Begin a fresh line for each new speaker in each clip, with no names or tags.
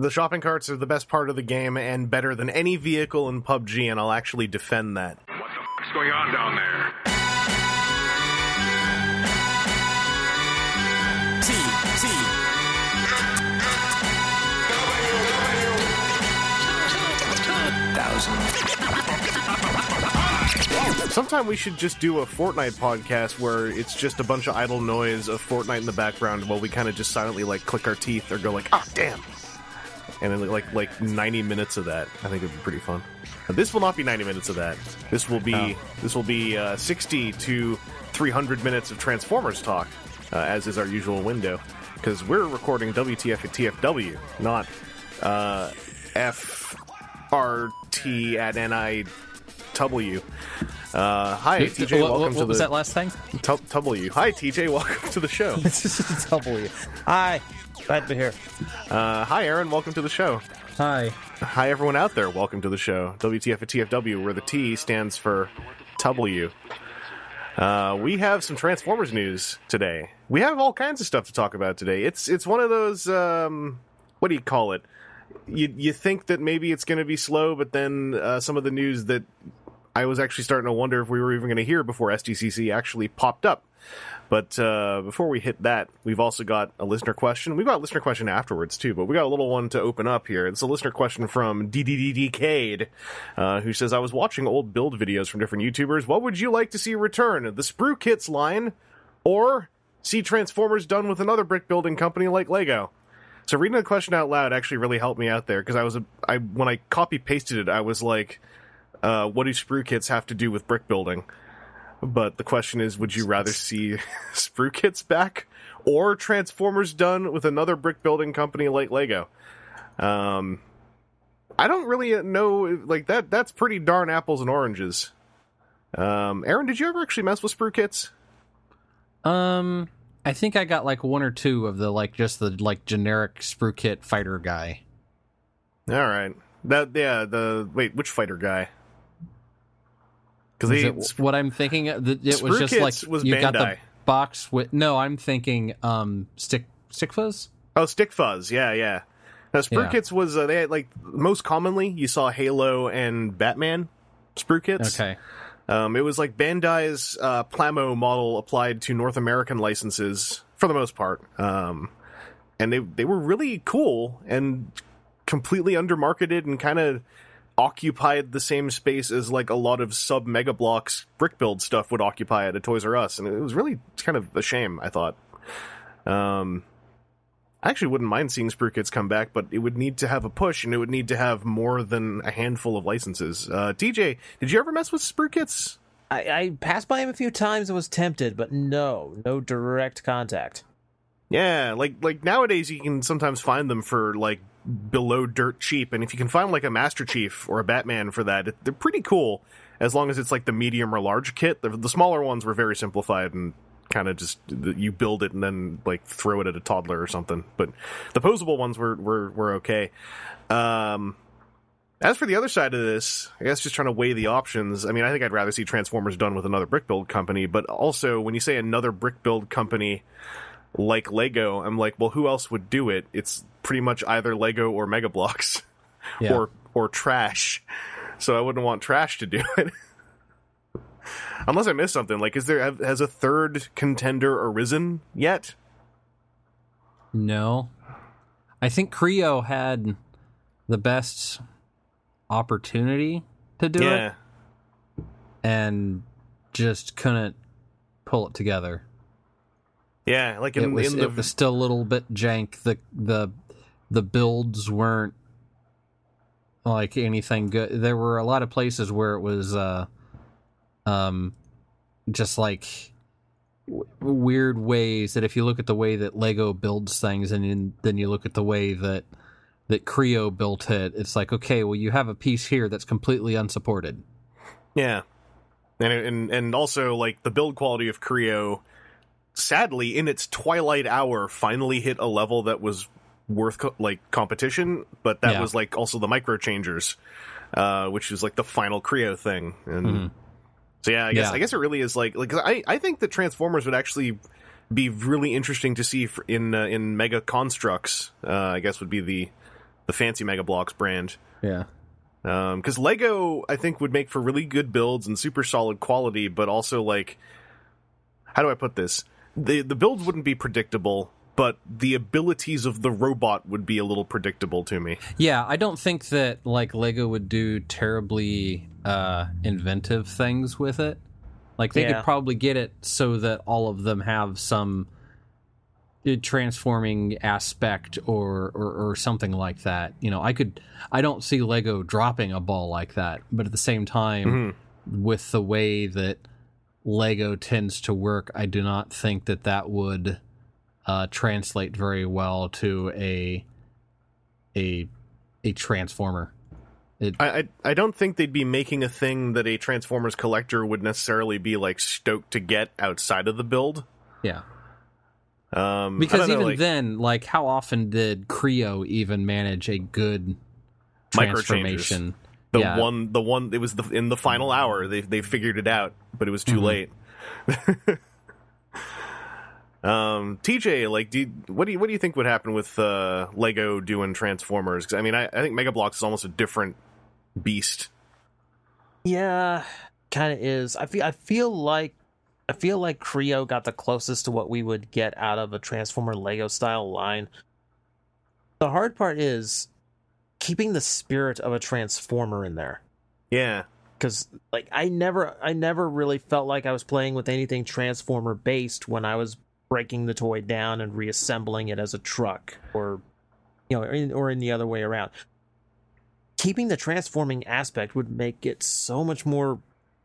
The shopping carts are the best part of the game and better than any vehicle in PUBG, and I'll actually defend that.
What the fuck's going on down there?
T T
Sometime we should just do a Fortnite podcast where it's just a bunch of idle noise of Fortnite in the background while we kind of just silently like click our teeth or go like, ah, damn. And then like like 90 minutes of that. I think it'd be pretty fun. Now, this will not be 90 minutes of that. This will be this will be uh, 60 to 300 minutes of Transformers talk, uh, as is our usual window, because we're recording WTF at TFW, not uh, FRT at NIW. Uh, hi, TJ.
what,
welcome
what,
to
what was
the
that last thing?
Tu- W. Hi, TJ. Welcome to the show.
W. Hi. Glad to be here.
Uh, hi, Aaron. Welcome to the show.
Hi.
Hi, everyone out there. Welcome to the show. WTF at TFW, where the T stands for W. Uh, we have some Transformers news today. We have all kinds of stuff to talk about today. It's it's one of those um, what do you call it? You you think that maybe it's going to be slow, but then uh, some of the news that I was actually starting to wonder if we were even going to hear before SDCC actually popped up. But uh, before we hit that, we've also got a listener question. We've got a listener question afterwards too, but we got a little one to open up here. It's a listener question from DDDDcade, uh, who says, "I was watching old build videos from different YouTubers. What would you like to see return? The Sprue Kits line, or see Transformers done with another brick building company like Lego?" So reading the question out loud actually really helped me out there because I was a, I when I copy pasted it, I was like, uh, "What do Sprue Kits have to do with brick building?" But the question is, would you rather see Sprue Kits back or Transformers done with another brick building company like Lego? Um, I don't really know. Like that, that's pretty darn apples and oranges. Um, Aaron, did you ever actually mess with Sprue Kits?
Um, I think I got like one or two of the like just the like generic sprue kit fighter guy.
All right, that yeah. The wait, which fighter guy? Because
what I'm thinking? It it was just
Kits
like
was
you got the box with. No, I'm thinking um stick Stikfas.
Oh, Stikfas, yeah, yeah. Now, Sprue
Yeah.
Kits was uh, they had like most commonly you saw Halo and Batman Sprue Kits.
Okay.
Um, it was like Bandai's uh, Plamo model applied to North American licenses for the most part, um, and they they were really cool and completely undermarketed and kind of occupied the same space as like a lot of sub mega bloks brick build stuff would occupy at a Toys R Us, and it was really kind of a shame. I thought. Um, I actually wouldn't mind seeing Sprue Kits come back, but it would need to have a push, and it would need to have more than a handful of licenses. Uh, TJ, did you ever mess with Sprue Kits?
I, I passed by him a few times and was tempted, but no, no direct contact.
Yeah, like like nowadays you can sometimes find them for like below dirt cheap, and if you can find like a Master Chief or a Batman for that, they're pretty cool. As long as it's like the medium or large kit, the, the smaller ones were very simplified and kind of just you build it and then like throw it at a toddler or something. But the posable ones were were were okay. Um, as for the other side of this, I guess just trying to weigh the options. I mean, I think I'd rather see Transformers done with another brick build company, but also when you say another brick build company like Lego, I'm like, well, who else would do it? It's pretty much either Lego or Mega Bloks
Yeah.
or or Trash. So I wouldn't want Trash to do it. Unless I missed something. Like, is there has a third contender arisen yet?
No. I think Kre-O had the best opportunity to do
yeah.
it and just couldn't pull it together.
Yeah, like in,
it was
in the
it was still a little bit jank. The the the builds weren't like anything good. There were a lot of places where it was uh um just like w- weird ways that if you look at the way that Lego builds things and then- then you look at the way that that Kre-O built it, it's like okay, well you have a piece here that's completely unsupported.
Yeah, and and and also like the build quality of Kre-O, sadly, in its twilight hour, finally hit a level that was worth co- like competition. But that
Yeah.
was like also the micro changers, uh, which is like the final Kre-O thing. And
Mhm.
so yeah, I guess
Yeah.
I guess it really is like like I I think that Transformers would actually be really interesting to see in uh, in Mega Constructs. Uh, I guess would be the the fancy Mega Bloks brand.
Yeah.
because Lego I think would make for really good builds and super solid quality, but also like, how do I put this? The The builds wouldn't be predictable, but the abilities of the robot would be a little predictable to me.
Yeah, I don't think that like Lego would do terribly uh inventive things with it. Like they
Yeah.
could probably get it so that all of them have some uh, transforming aspect or, or or something like that. You know, I could I don't see Lego dropping a ball like that, but at the same time with the way that Lego tends to work, I do not think that that would uh, translate very well to a a a transformer.
I, I I don't think they'd be making a thing that a Transformers collector would necessarily be like stoked to get outside of the build.
Yeah,
Um,
because
know,
even
like-
then, like how often did Kre-O even manage a good
Micro
transformation?
The
yeah.
one the one it was the in the final hour they they figured it out, but it was too
Mhm.
late. um, TJ, like, do you, what do you what do you think would happen with uh, Lego doing Transformers? 'Cause, I mean, I, I think Mega Bloks is almost a different beast.
Yeah, kind of is. I feel I feel like I feel like Kre-O got the closest to what we would get out of a Transformer Lego style line. The hard part is keeping the spirit of a Transformer in there.
Yeah,
Cuz like I never I never really felt like I was playing with anything Transformer based when I was breaking the toy down and reassembling it as a truck or you know or in, or in the other way around keeping the transforming aspect would make it so much more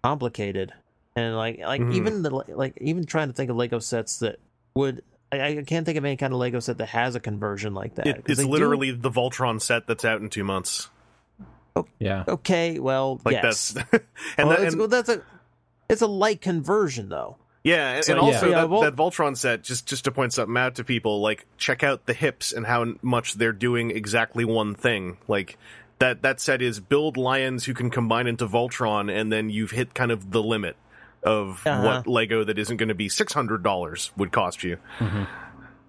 complicated and like like
Mhm.
even the like even trying to think of lego sets that would I, I can't think of any kind of lego set that has a conversion like that
it,
'Cause
it's
they do-
literally the Voltron set that's out in two months.
Oh, yeah,
okay well
Like
yes
that's and,
well,
that-
it's,
and-
well, that's a it's a light conversion though
Yeah, and,
So,
and also
yeah.
that,
Yeah, Vol-
that Voltron set, just just to point something out to people, like check out the hips and how much they're doing exactly one thing. Like that that set is build lions who can combine into Voltron, and then you've hit kind of the limit of
Uh-huh.
what Lego that isn't going to be six hundred dollars would cost you.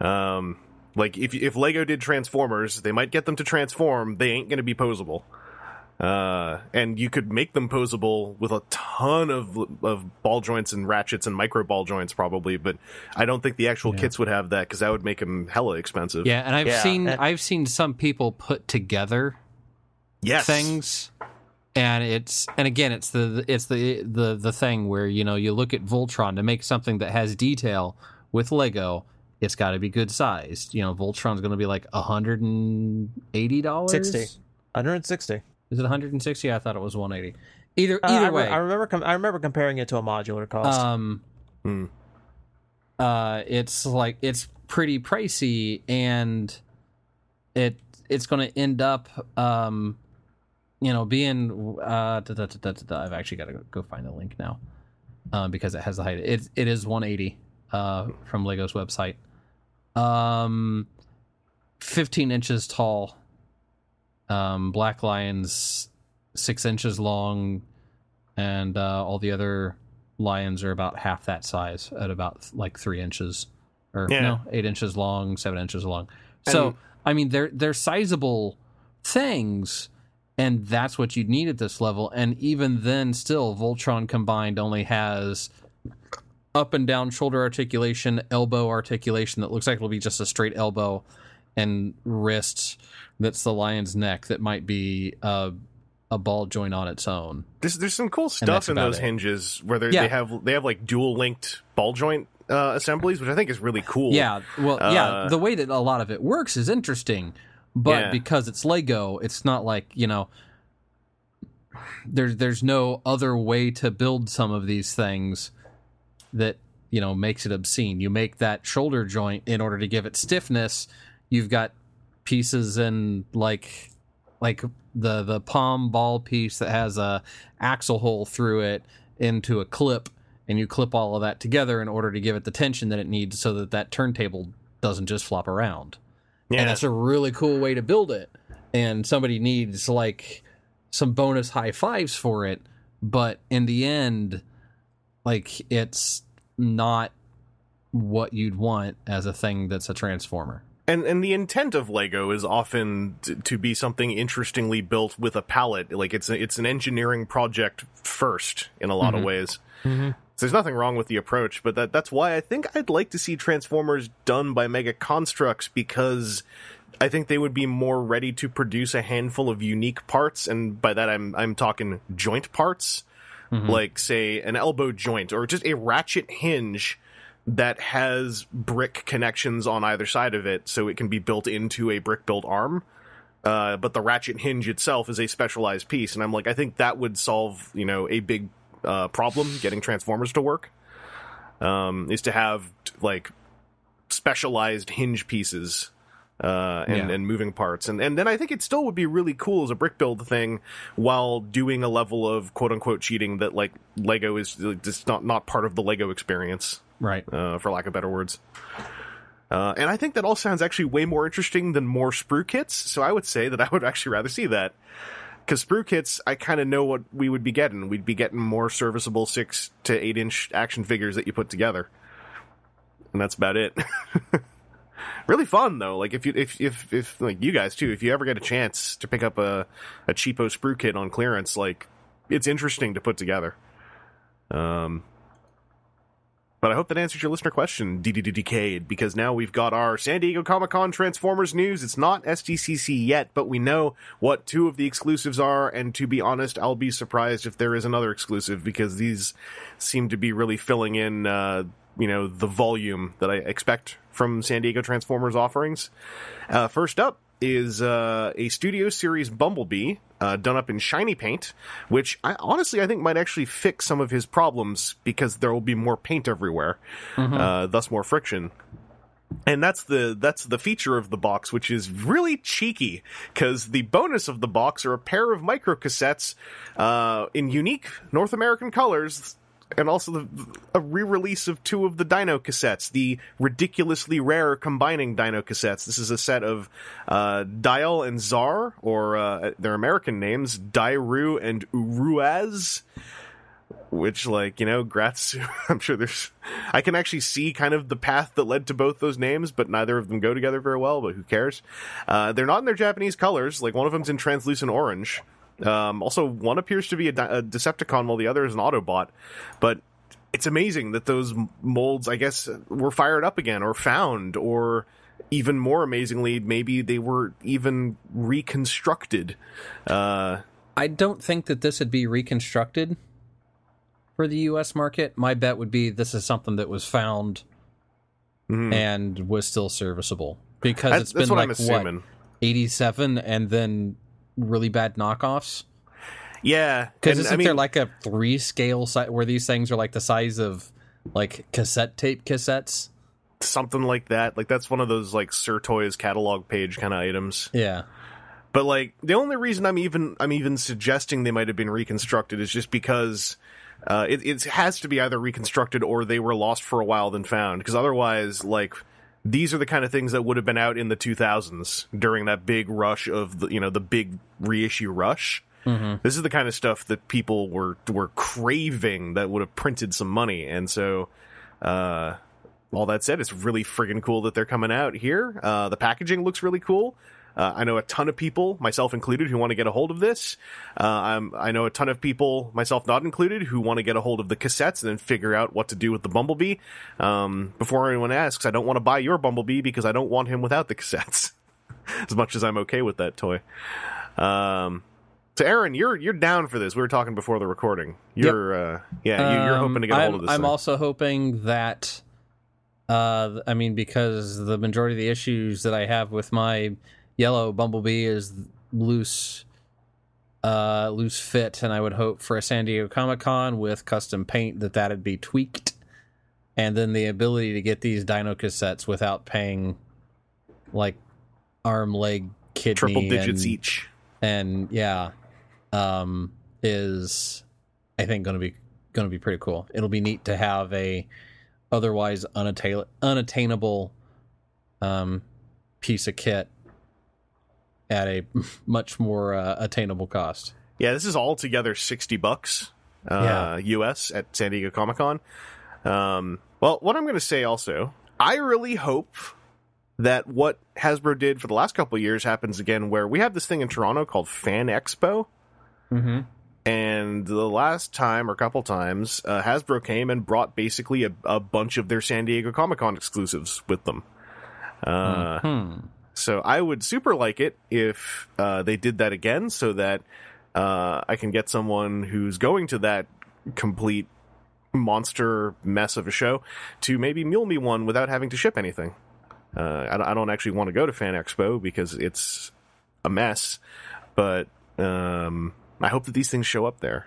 Um, like if if Lego did Transformers, they might get them to transform. They ain't going to be posable. Uh, and you could make them posable with a ton of of ball joints and ratchets and micro ball joints, probably. But I don't think the actual
Yeah.
kits would have that because that would make them hella expensive.
yeah, and I've
Yeah,
seen
and-
I've seen some people put together
yes,
things and it's and again it's the it's the the the thing where you know you look at Voltron to make something that has detail with Lego it's got to be good sized. You know Voltron's going to be like $180
60 160
is it 160 I thought it was 180 either
Uh,
either
I, re-
way.
I remember com- I remember comparing it to a modular cost.
Um
Hmm.
uh it's like it's pretty pricey and it it's going to end up um you know being uh da, da, da. I've actually got to go find the link now um because it has the height it it is 180 uh from Lego's website um 15 inches tall um black lions 6 inches long and uh all the other lions are about half that size at about like three inches or
Yeah.
no eight inches long seven inches long so
And-
i mean they're they're sizable things and that's what you'd need at this level and even then still voltron combined only has up and down shoulder articulation elbow articulation that looks like it'll be just a straight elbow and wrist that's the lion's neck that might be a, a ball joint on its own
There's there's some cool stuff in those
it.
hinges where
Yeah.
they have they have like dual linked ball joint uh, assemblies, which I think is really cool.
Yeah, well, yeah,
Uh,
the way that a lot of it works is interesting, but
Yeah.
because it's Lego, it's not like you know. There's there's no other way to build some of these things that you know makes it obscene. You make that shoulder joint in order to give it stiffness. You've got pieces in like like the the palm ball piece that has a axle hole through it into a clip and you clip all of that together in order to give it the tension that it needs so that that turntable doesn't just flop around
yeah.
and that's a really cool way to build it and somebody needs like some bonus high fives for it but in the end like it's not what you'd want as a thing that's a transformer
and and the intent of Lego is often t- to be something interestingly built with a palette. Like it's a, it's an engineering project first in a lot of mm-hmm. ways. Mm-hmm. So there's nothing wrong with the approach, but that that's why I think I'd like to see Transformers done by Mega Constructs because I think they would be more ready to produce a handful of unique parts, and by that I'm I'm talking joint parts, like say an elbow joint or just a ratchet hinge that has brick connections on either side of it, so it can be built into a brick built arm. Uh, but the ratchet hinge itself is a specialized piece, and I'm like, I think that would solve you know a big uh, problem getting Transformers to work. Um, is to have like specialized hinge pieces uh, and,
Yeah.
and moving parts. And, and then I think it still would be really cool as a brick build thing while doing a level of quote unquote cheating that like Lego is just not, not part of the Lego experience,
Right.
uh, for lack of better words. Uh, and I think that all sounds actually way more interesting than more sprue kits. So I would say that I would actually rather see that. Because sprue kits, I kind of know what we would be getting. We'd be getting more serviceable six to eight inch action figures that you put together, and that's about it. really fun though. Like if you if if if like you guys too, if you ever get a chance to pick up a a cheapo sprue kit on clearance, like it's interesting to put together. Um, but I hope that answers your listener question, DDD Decade, because now we've got our San Diego Comic Con Transformers news. It's not SDCC yet, but we know what two of the exclusives are, and to be honest, I'll be surprised if there is another exclusive because these seem to be really filling in, uh, you know, the volume that I expect from San Diego Transformers offerings. Uh, first up is uh, a Studio Series Bumblebee uh, done up in shiny paint, which I honestly I think might actually fix some of his problems because there will be more paint everywhere, uh, thus more friction. And that's the that's the feature of the box, which is really cheeky because the bonus of the box are a pair of micro cassettes uh, in unique North American colors, and also the, a re-release of two of the Dino cassettes, the ridiculously rare combining Dino cassettes. This is a set of uh, Dial and Czar, or uh, their American names, Dairu and Uruaz which like you know Gratz. i'm sure there's i can actually see kind of the path that led to both those names but neither of them go together very well but who cares uh, they're not in their japanese colors like one of them's in translucent orange um, also one appears to be a, a decepticon while the other is an autobot but it's amazing that those molds i guess were fired up again or found or even more amazingly maybe they were even reconstructed uh,
I don't think that this would be reconstructed for the U.S. market. My bet would be this is something that was found and was still serviceable because.
That's-
it's been like
assuming.
what eighty-seven and then really bad knockoffs.
yeah
Because isn't
I mean,
there like a three scale si- where these things are like the size of like cassette tape cassettes?
something like that. Like that's one of those like Sears Toys catalog page kind of items.
Yeah.
But like the only reason I'm even I'm even suggesting they might have been reconstructed is just because uh, it, it has to be either reconstructed or they were lost for a while then found. Because otherwise, like these are the kind of things that would have been out in the 2000s during that big rush of the you know the big reissue rush. This is the kind of stuff that people were were craving that would have printed some money, and so. Uh, all that said, it's really friggin' cool that they're coming out here. Uh, the packaging looks really cool. Uh, I know a ton of people, myself included, who want to get a hold of this. Uh, I'm, I know a ton of people, myself not included, who want to get a hold of the cassettes and then figure out what to do with the Bumblebee. Um, before anyone asks, I don't want to buy your Bumblebee because I don't want him without the cassettes. as much as I'm okay with that toy. Um, so Aaron, you're you're down for this. We were talking before the recording. You're uh, yeah, you, you're
Um,
hoping to get a hold
I'm,
of this.
I'm
thing.
also hoping that, uh, I mean, because the majority of the issues that I have with my yellow Bumblebee is loose, uh, loose fit, and I would hope for a San Diego Comic Con with custom paint that that'd be tweaked, and then the ability to get these Dino cassettes without paying, like, arm, leg, kidney,
triple digits
and,
each.
and yeah, um, is I think going to be going to be pretty cool. It'll be neat to have a otherwise unattail- unattainable um, piece of kit at a much more uh, attainable cost.
Yeah, this is all together sixty bucks, uh, US at San Diego Comic Con. Um, well, what I'm going to say also, I really hope that what Hasbro did for the last couple of years happens again, where we have this thing in Toronto called Fan Expo.
Mm-hmm.
And the last time or couple times, uh, Hasbro came and brought basically a, a bunch of their San Diego Comic Con exclusives with them. Uh,
Hmm.
So I would super like it if uh, they did that again, so that uh, I can get someone who's going to that complete monster mess of a show to maybe mule me one without having to ship anything. Uh, I, I don't actually want to go to Fan Expo because it's a mess, but um, I hope that these things show up there.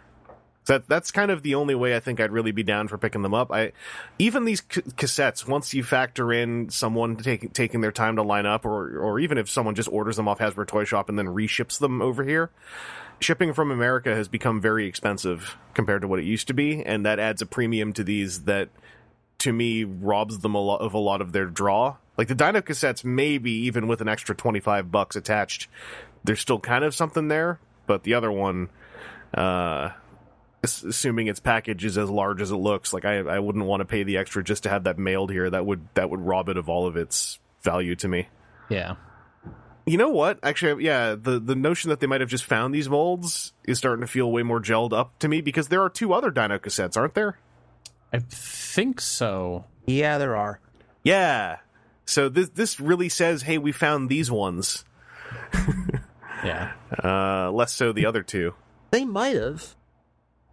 That that's kind of the only way I think I'd really be down for picking them up. I even these c- cassettes once you factor in someone taking taking their time to line up, or or even if someone just orders them off Hasbro Toy Shop and then reships them over here, shipping from America has become very expensive compared to what it used to be, and that adds a premium to these that to me robs them a lot of a lot of their draw. Like the Dino cassettes, maybe even with an extra twenty five bucks attached, there's still kind of something there. But the other one, uh, assuming its package is as large as it looks, like I I wouldn't want to pay the extra just to have that mailed here. That would that would rob it of all of its value to me.
Yeah.
You know what? Actually, yeah, the the notion that they might have just found these molds is starting to feel way more gelled up to me because there are two other Dino cassettes, aren't there?
I think so.
Yeah, there are.
Yeah. So this this really says, "Hey, we found these ones."
Yeah.
Uh, less so the other two.
They might have.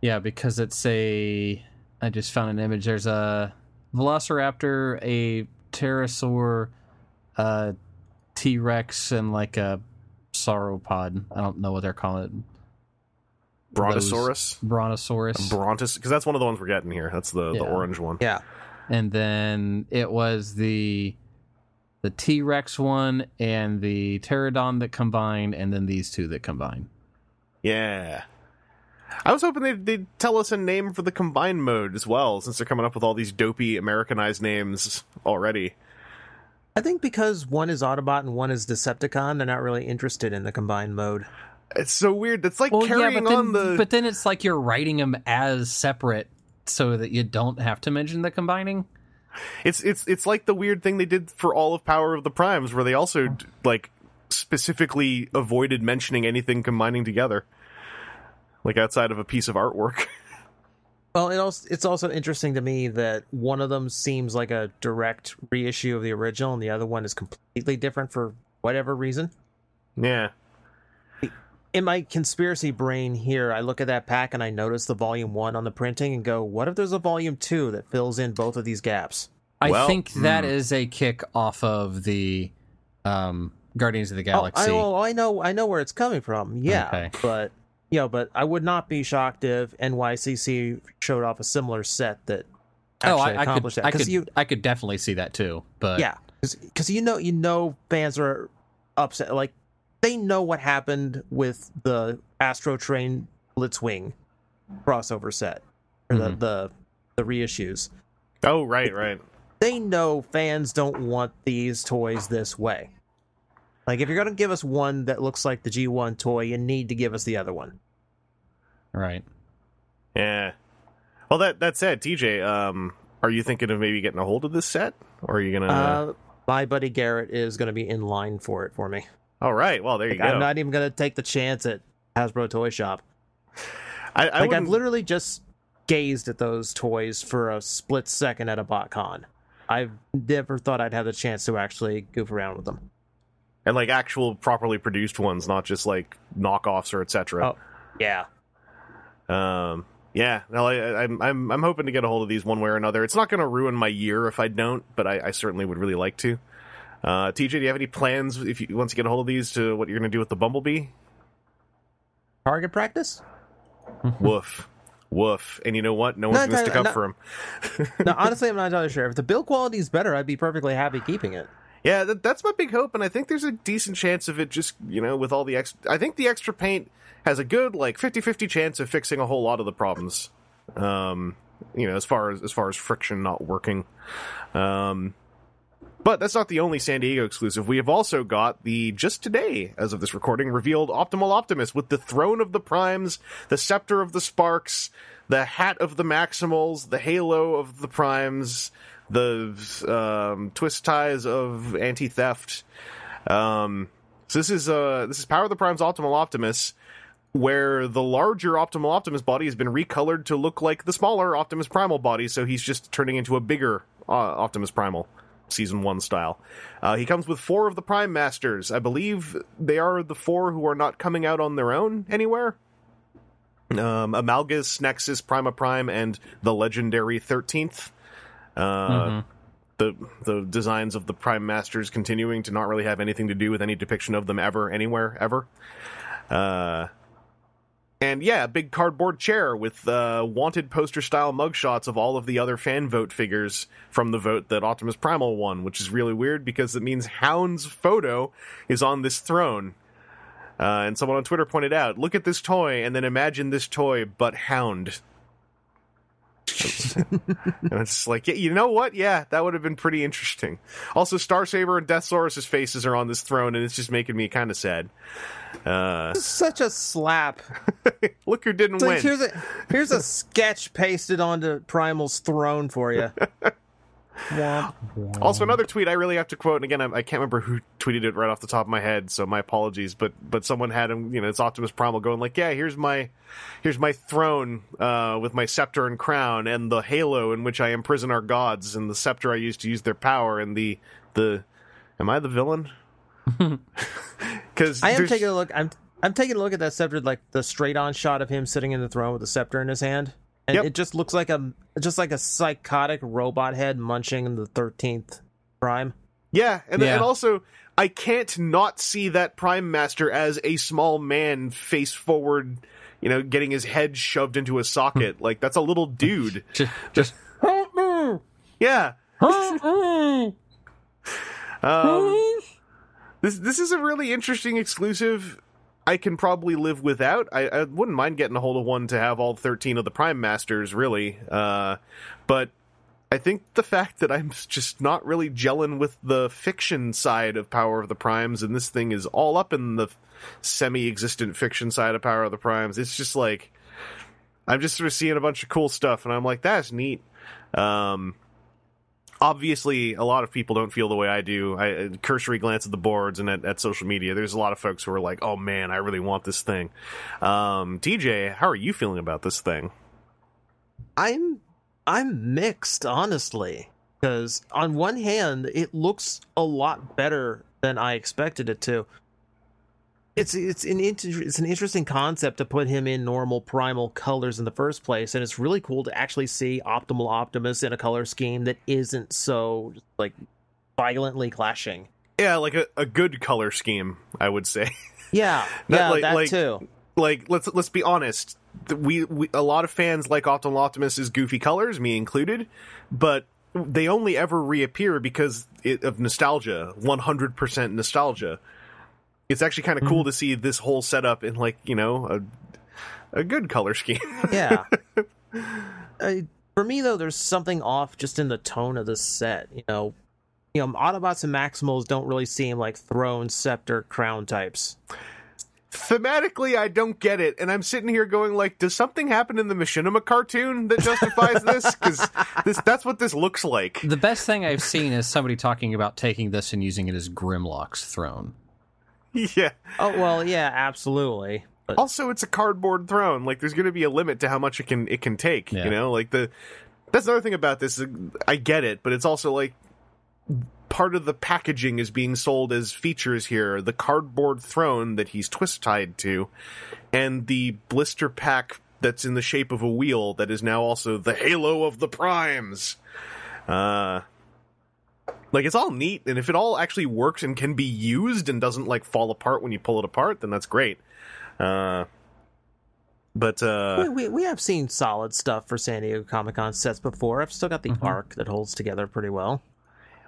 Yeah, because it's a. I just found an image. There's a Velociraptor, a Pterosaur, a T Rex, and like a sauropod. I don't know what they're calling it.
Brontosaurus,
Brontosaurus.
Brontos, because that's one of the ones we're getting here. That's the the orange one.
Yeah.
and then it was the the T Rex one and the Pterodon that combined, and then these two that combine.
Yeah. I was hoping they'd, they'd tell us a name for the combined mode as well, since they're coming up with all these dopey Americanized names already.
I think because one is Autobot and one is Decepticon, they're not really interested in the combined mode.
It's so weird. It's like
Well, yeah,
carrying
but then,
on the.
but then it's like you're writing them as separate so that you don't have to mention the combining.
It's it's it's like the weird thing they did for all of Power of the Primes, where they also like specifically avoided mentioning anything combining together, like outside of a piece of artwork.
Well, it also, it's also interesting to me that one of them seems like a direct reissue of the original, and the other one is completely different for whatever reason.
yeah,
In my conspiracy brain here, I look at that pack and I notice the volume one on the printing and go, "What if there's a volume two that fills in both of these gaps?"
I
Well,
think that
hmm.
is a kick off of the um, Guardians of the
Oh,
Galaxy.
I, oh, I know, I know where it's coming from. Yeah,
Okay.
but you know, but I would not be shocked if NYCC showed off a similar set that
oh,
actually
I, I could,
accomplished that.
I
'Cause
could,
you,
I could definitely see that too. But
yeah, because you know, you know, fans are upset. Like they know what happened with the Astrotrain Blitzwing crossover set or the,
Mhm.
the the reissues.
oh right, right.
They know fans don't want these toys this way. Like if you're gonna give us one that looks like the G1 toy, you need to give us the other one.
Right.
Yeah. Well, that that said, TJ, um, are you thinking of maybe getting a hold of this set, or are you gonna?
Uh, my buddy Garrett is going to be in line for it for me.
All right. Well, there you go.
I'm not even going to take the chance at Hasbro Toy Shop.
I, I
Like I've literally just gazed at those toys for a split second at a BotCon. I've never thought I'd have the chance to actually goof around with them.
and like actual properly produced ones, not just like knockoffs or etc.
Oh, yeah.
Um, yeah, no, I, I'm I'm I'm hoping to get a hold of these one way or another. It's not going to ruin my year if I don't, but I, I certainly would really like to. Uh, TJ, do you have any plans if you once you get a hold of these to what you're going to do with the Bumblebee?
Target practice?
Woof, woof. And you know what? No one's going to stick up
no.
for him.
No, honestly, I'm not entirely sure. If the build quality is better, I'd be perfectly happy keeping it.
Yeah, that, that's my big hope, and I think there's a decent chance of it just, you know, with all the extra. I think the extra paint has a good, like, 50 50 chance of fixing a whole lot of the problems. Um, you know, as far as as far as friction not working. Um, but that's not the only San Diego exclusive. We have also got the just today, as of this recording, revealed Optimal Optimus with the throne of the Primes, the scepter of the Sparks, the hat of the Maximals, the halo of the Primes, the um, twist ties of anti theft. Um, so this is uh this is Power of the Prime's Optimal Optimus, where the larger Optimal Optimus body has been recolored to look like the smaller Optimus Primal body. So he's just turning into a bigger uh, Optimus Primal season one style. Uh, he comes with four of the Prime Masters. I believe they are the four who are not coming out on their own anywhere. Um, Amalgus, Nexus, Prima Prime, and the legendary Thirteenth. Uh, The the designs of the Prime Masters continuing to not really have anything to do with any depiction of them ever anywhere ever. Uh, and yeah, a big cardboard chair with uh, wanted poster style mugshots of all of the other fan vote figures from the vote that Optimus Primal won, which is really weird because it means Hound's photo is on this throne. Uh, and someone on Twitter pointed out, look at this toy and then imagine this toy but Hound. and it's like, yeah, you know what? Yeah, that would have been pretty interesting. Also, Star Saber and Deathsaurus' faces are on this throne, and it's just making me kind of sad. Uh,
Such a slap.
look who didn't
like,
win.
here's a here's a sketch pasted onto Primal's throne for you.
Also, another tweet I really have to quote, and again, I, I can't remember who tweeted it right off the top of my head, so my apologies. But but someone had him, you know, it's Optimus Primal going like, "Yeah, here's my here's my throne uh, with my scepter and crown, and the halo in which I imprison our gods, and the scepter I use to use their power, and the the am I the villain? Because
I am taking a look. I'm I'm taking a look at that scepter, like the straight on shot of him sitting in the throne with the scepter in his hand, and
Yep.
it just looks like a just like a psychotic robot head munching in the thirteenth prime.
Yeah, and,
Yeah.
and also I can't not see that Prime Master as a small man face forward, you know, getting his head shoved into a socket. like that's a little dude.
Just, just
Yeah. Help Um, this this is a really interesting exclusive. I can probably live without. I, I wouldn't mind getting a hold of one to have all thirteen of the Prime Masters, really. Uh, but I think the fact that I'm just not really gelling with the fiction side of Power of the Primes, and this thing is all up in the semi-existent fiction side of Power of the Primes. It's just like I'm just sort of seeing a bunch of cool stuff, and I'm like, that's neat. Um, obviously, a lot of people don't feel the way I do. I a cursory glance at the boards and at, at social media. There's a lot of folks who are like, "Oh man, I really want this thing." Um, DJ, how are you feeling about this thing?
I'm I'm mixed, honestly, because on one hand, it looks a lot better than I expected it to. It's it's an inter- it's an interesting concept to put him in normal primal colors in the first place, and it's really cool to actually see Optimal Optimus in a color scheme that isn't so like violently clashing.
Yeah, like a, a good color scheme, I would say.
Yeah, yeah,
like-
that
like-
too.
like let's let's be honest we, we a lot of fans like optimal optimus's goofy colors me included but they only ever reappear because it, of nostalgia 100% nostalgia it's actually kind of cool to see this whole setup in like you know a a good color scheme
yeah. Uh, for me though, there's something off just in the tone of the set. You know, you know, Autobots and Maximals don't really seem like throne, scepter, crown types.
thematically i don't get it and i'm sitting here going like does something happen in the machinima cartoon that justifies this because this that's what this looks like
the best thing I've seen is somebody talking about taking this and using it as Grimlock's throne.
yeah
Oh well, yeah, absolutely. But
also it's a cardboard throne like there's going to be a limit to how much it can it can take
Yeah.
you know like the that's another thing about this i get it but it's also like part of the packaging is being sold as features here the cardboard throne that he's twist tied to and the blister pack that's in the shape of a wheel that is now also the halo of the primes uh like it's all neat and if it all actually works and can be used and doesn't like fall apart when you pull it apart then that's great uh, but
we,
uh,
we we have seen solid stuff for San Diego Comic Con sets before. I've still got the arc that holds together pretty well.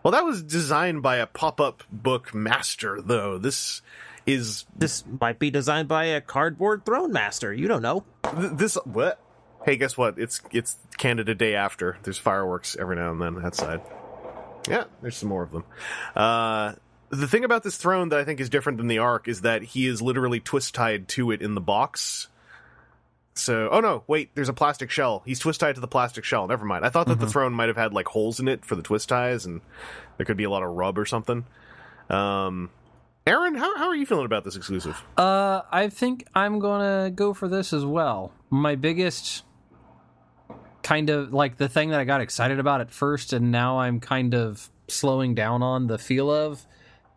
well, that was designed by a pop-up book master, though. This is
This might be designed by a cardboard throne master. You don't know.
th- this what? Hey, guess what? It's it's Canada Day after. There's fireworks every now and then outside. Yeah, there's some more of them. Uh, the thing about this throne that I think is different than the Ark is that he is literally twist tied to it in the box. So, oh no, wait, there's a plastic shell. He's twist tied to the plastic shell. Never mind. I thought that the throne might have had like holes in it for the twist ties, and there could be a lot of rub or something. Um, Aaron, how how are you feeling about this exclusive?
Uh, I think I'm gonna go for this as well. My biggest kind of like the thing that I got excited about at first, and now I'm kind of slowing down on the feel of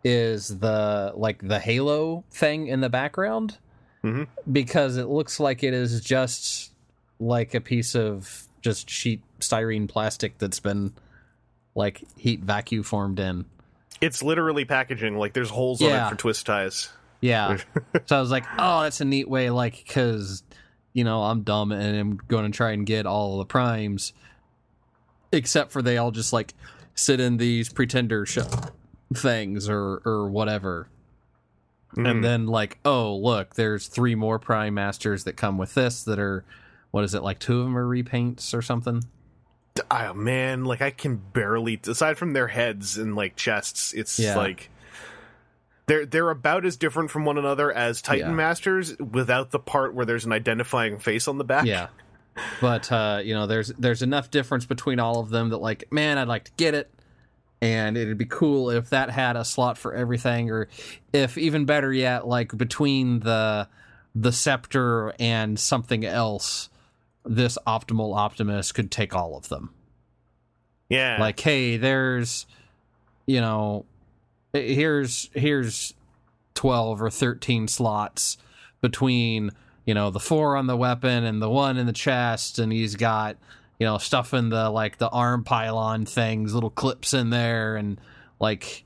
is the like the halo thing in the background
Mhm.
because it looks like it is just like a piece of just sheet styrene plastic that's been like heat vacuum formed in.
It's literally packaging. Like there's holes on it for twist ties.
Yeah. so I was like, oh, that's a neat way, like, because, you know, I'm dumb and I'm going to try and get all the primes, except for they all just, like, sit in these pretender sh- things or, or whatever.
Mhm.
And then, like, oh, look, there's three more prime masters that come with this that are, what is it, like two of them are repaints or something?
oh man, like I can barely aside from their heads and like chests, it's
Yeah.
like they're they're about as different from one another as Titan
Yeah.
Masters without the part where there's an identifying face on the back.
Yeah. But uh, you know, there's there's enough difference between all of them that like, man, I'd like to get it. And it'd be cool if that had a slot for everything, or if even better yet, like between the the scepter and something else, this optimal Optimus could take all of them.
Yeah.
Like, hey, there's you know, here's here's 12 or 13 slots between you know the four on the weapon and the one in the chest and he's got you know stuff in the like the arm pylon things little clips in there and like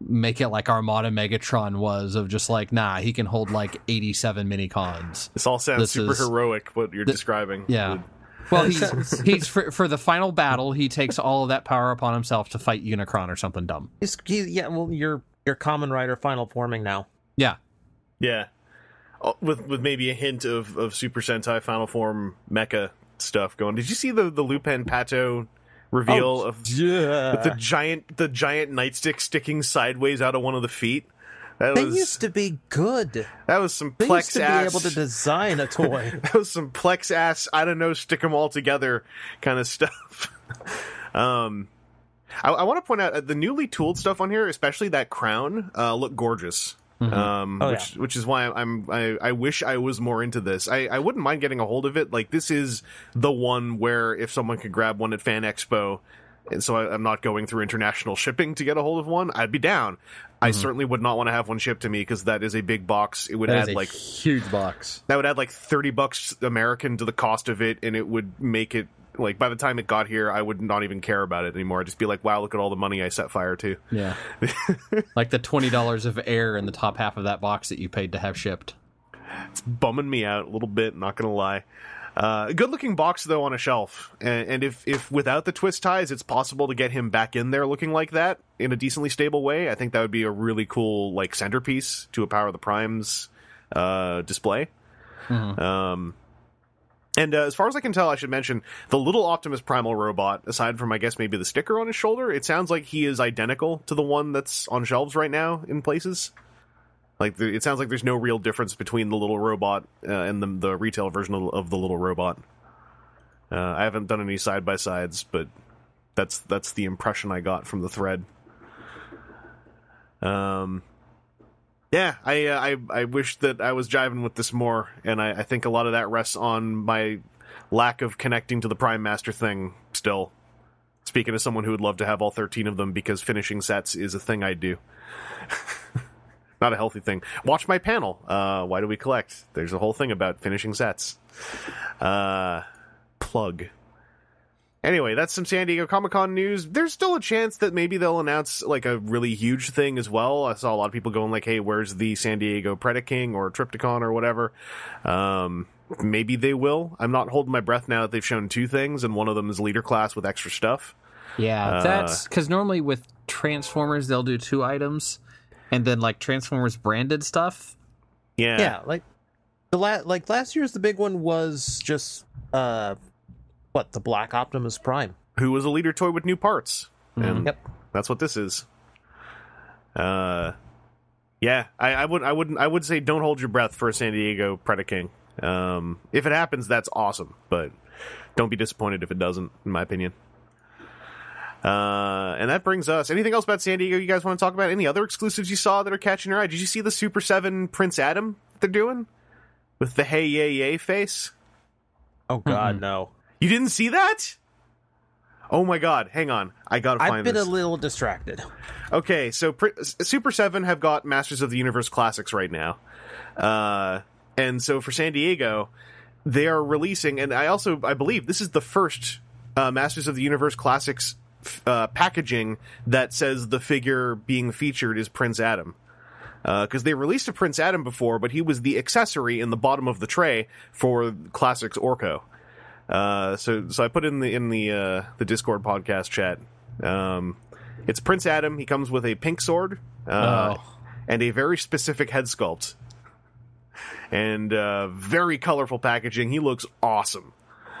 make it like armada megatron was of just like nah he can hold like 87 mini cons
this all sounds
this
super
is-
heroic what you're describing.
yeah well he's he's for, for the final battle he takes all of that power upon himself to fight unicron or something dumb
He's, he, yeah, well, you're you're Kamen Rider final forming now.
yeah
Yeah. Oh, With with maybe a hint of, of Super Sentai Final Form mecha stuff going. Did you see the the Lupin Pato reveal oh, of
Yeah,
with the giant the giant nightstick sticking sideways out of one of the feet? That
they
was
used to be good.
that was some
They
plex
used to
ass.
be able to design a toy.
that was some plex ass. I don't know, stick them all together kind of stuff. um, I, I want to point out uh, the newly tooled stuff on here, especially that crown, uh, look gorgeous. Um,
Oh,
which which is why I'm I, I wish I was more into this. I, I wouldn't mind getting a hold of it. Like this is the one where if someone could grab one at Fan Expo, and so I, I'm not going through international shipping to get a hold of one, I'd be down. I mm-hmm. certainly would not want to have one shipped to me because that is a big box. It would
That
add
is a
like
huge box
that would add like 30 bucks American to the cost of it and it would make it like by the time it got here I would not even care about it anymore I'd just be like wow look at all the money I set fire to
Yeah. like the twenty dollars of air in the top half of that box that you paid to have shipped.
it's bumming me out a little bit not gonna lie uh, good looking box though on a shelf and, and if if without the twist ties it's possible to get him back in there looking like that in a decently stable way I think that would be a really cool like centerpiece to a Power of the Primes uh, display Um, and uh, as far as I can tell, I should mention the little Optimus Primal robot. Aside from, I guess maybe the sticker on his shoulder, it sounds like he is identical to the one that's on shelves right now in places. Like it sounds like there's no real difference between the little robot uh, and the, the retail version of, of the little robot. Uh, I haven't done any side by sides, but that's that's the impression I got from the thread. Um, yeah, I, uh, I I wish that I was jiving with this more, and I, I think a lot of that rests on my lack of connecting to the Prime Master thing. Still, speaking as someone who would love to have all thirteen of them, because finishing sets is a thing I do. Not a healthy thing. Watch my panel. Uh, why do we collect? There's a whole thing about finishing sets. Uh, plug. Anyway, that's some San Diego Comic Con news. There's still a chance that maybe they'll announce like a really huge thing as well. I saw a lot of people going like, "Hey, where's the San Diego Predaking or Trypticon or whatever?" Um, maybe they will. I'm not holding my breath now that they've shown two things, and one of them is leader class with extra stuff.
Yeah,
Uh,
that's because normally with Transformers they'll do two items, and then like Transformers branded stuff.
Yeah,
yeah, like the la- like last year's the big one was just uh what the Black Optimus Prime.
who was a leader toy with new parts, and
Yep.
that's what this is. Uh, yeah, I, I would, I wouldn't, I would say don't hold your breath for a San Diego Predaking. Um, if it happens, that's awesome, but don't be disappointed if it doesn't, in my opinion. Uh, and that brings us. Anything else about San Diego you guys want to talk about? Any other exclusives you saw that are catching your eye? Did you see the Super Seven Prince Adam they're doing with the Hey Yay Yay face?
Oh God, no!
You didn't see that? Oh my God! Hang on, I gotta find
I've been
this.
a little distracted.
Okay, so Pr- Super Seven have got Masters of the Universe classics right now, uh, and so for San Diego, they are releasing, and I also I believe this is the first uh, Masters of the Universe classics uh, packaging that says the figure being featured is Prince Adam. Because they released a Prince Adam before, but he was the accessory in the bottom of the tray for Classics Orko. Uh, so so I put in the in the uh, the Discord podcast chat. Um, it's Prince Adam. He comes with a pink sword uh,
Oh.
and a very specific head sculpt, and uh, very colorful packaging. He looks awesome.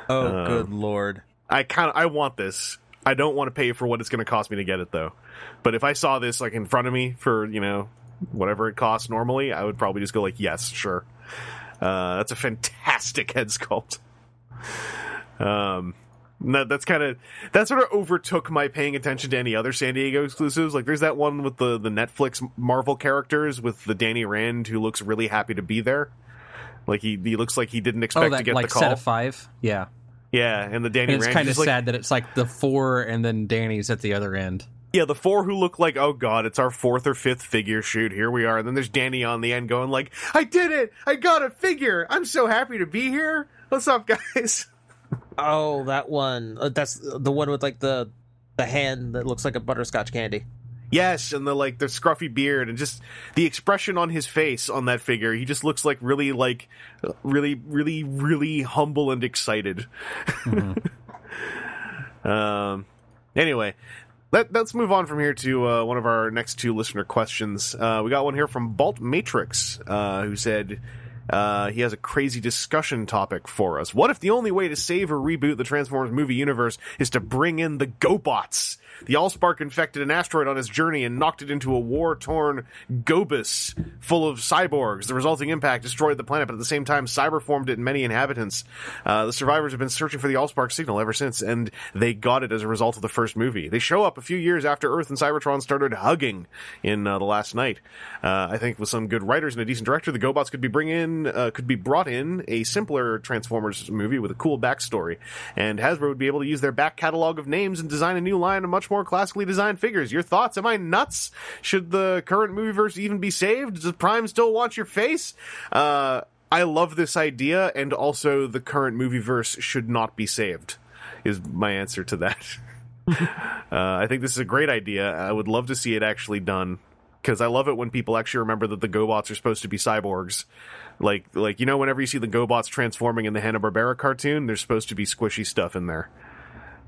Oh,
Um,
good lord!
I kind of I want this. I don't want to pay for what it's going to cost me to get it though. But if I saw this like in front of me for you know whatever it costs normally, I would probably just go like yes, sure. Uh, that's a fantastic head sculpt. Um, no, that's kind of that sort of overtook my paying attention to any other San Diego exclusives. Like there's that one with the the Netflix Marvel characters with the Danny Rand who looks really happy to be there. Like he he looks like he didn't expect
Oh,
to get
like
the call.
set of five. Yeah,
Yeah, and the Danny
and it's kind of
like,
sad that it's like the four and then Danny's at the other end.
Yeah, the four who look like, oh god, it's our fourth or fifth figure shoot. Here we are. And then there's Danny on the end going like, I did it! I got a figure! I'm so happy to be here! What's up, guys?
Oh, that one. Uh, that's the one with like the the hand that looks like a butterscotch candy.
Yes, and the like the scruffy beard and just the expression on his face on that figure. He just looks like really like really really really humble and excited. um anyway, let, let's move on from here to uh, one of our next two listener questions. Uh, we got one here from Balt Matrix, uh, who said uh, he has a crazy discussion topic for us. What if the only way to save or reboot the Transformers movie universe is to bring in the GoBots? The Allspark infected an asteroid on its journey and knocked it into a war-torn Gobus full of cyborgs. The resulting impact destroyed the planet, but at the same time, cyberformed it and many inhabitants. Uh, the survivors have been searching for the Allspark signal ever since, and they got it as a result of the first movie. They show up a few years after Earth and Cybertron started hugging in uh, the Last Knight. Uh, I think with some good writers and a decent director, the GoBots could be bring in, uh, could be brought in a simpler Transformers movie with a cool backstory, and Hasbro would be able to use their back catalog of names and design a new line of much more classically designed figures. Your thoughts? Am I nuts? Should the current movieverse even be saved? Does Prime still want your face? Uh, I love this idea, and also the current movieverse should not be saved. Is my answer to that. uh, I think this is a great idea. I would love to see it actually done because I love it when people actually remember that the GoBots are supposed to be cyborgs. Like, like you know, whenever you see the GoBots transforming in the Hanna Barbera cartoon, there's supposed to be squishy stuff in there,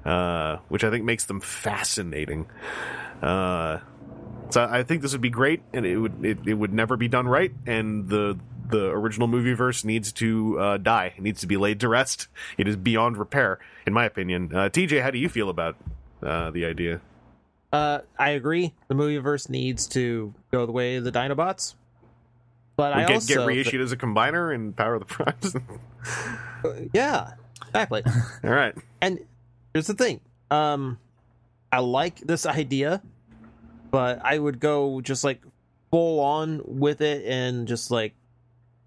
uh, which I think makes them fascinating. Uh, so I think this would be great, and it would it, it would never be done right, and the the original movieverse needs to uh, die. It needs to be laid to rest. It is beyond repair, in my opinion. Uh, TJ, how do you feel about uh, the idea?
Uh, I agree. The movieverse needs to go the way of the Dinobots. But I
get,
also
get reissued as a combiner in Power of the Primes.
yeah, exactly.
All right.
and here's the thing. Um, I like this idea, but I would go just like full on with it and just like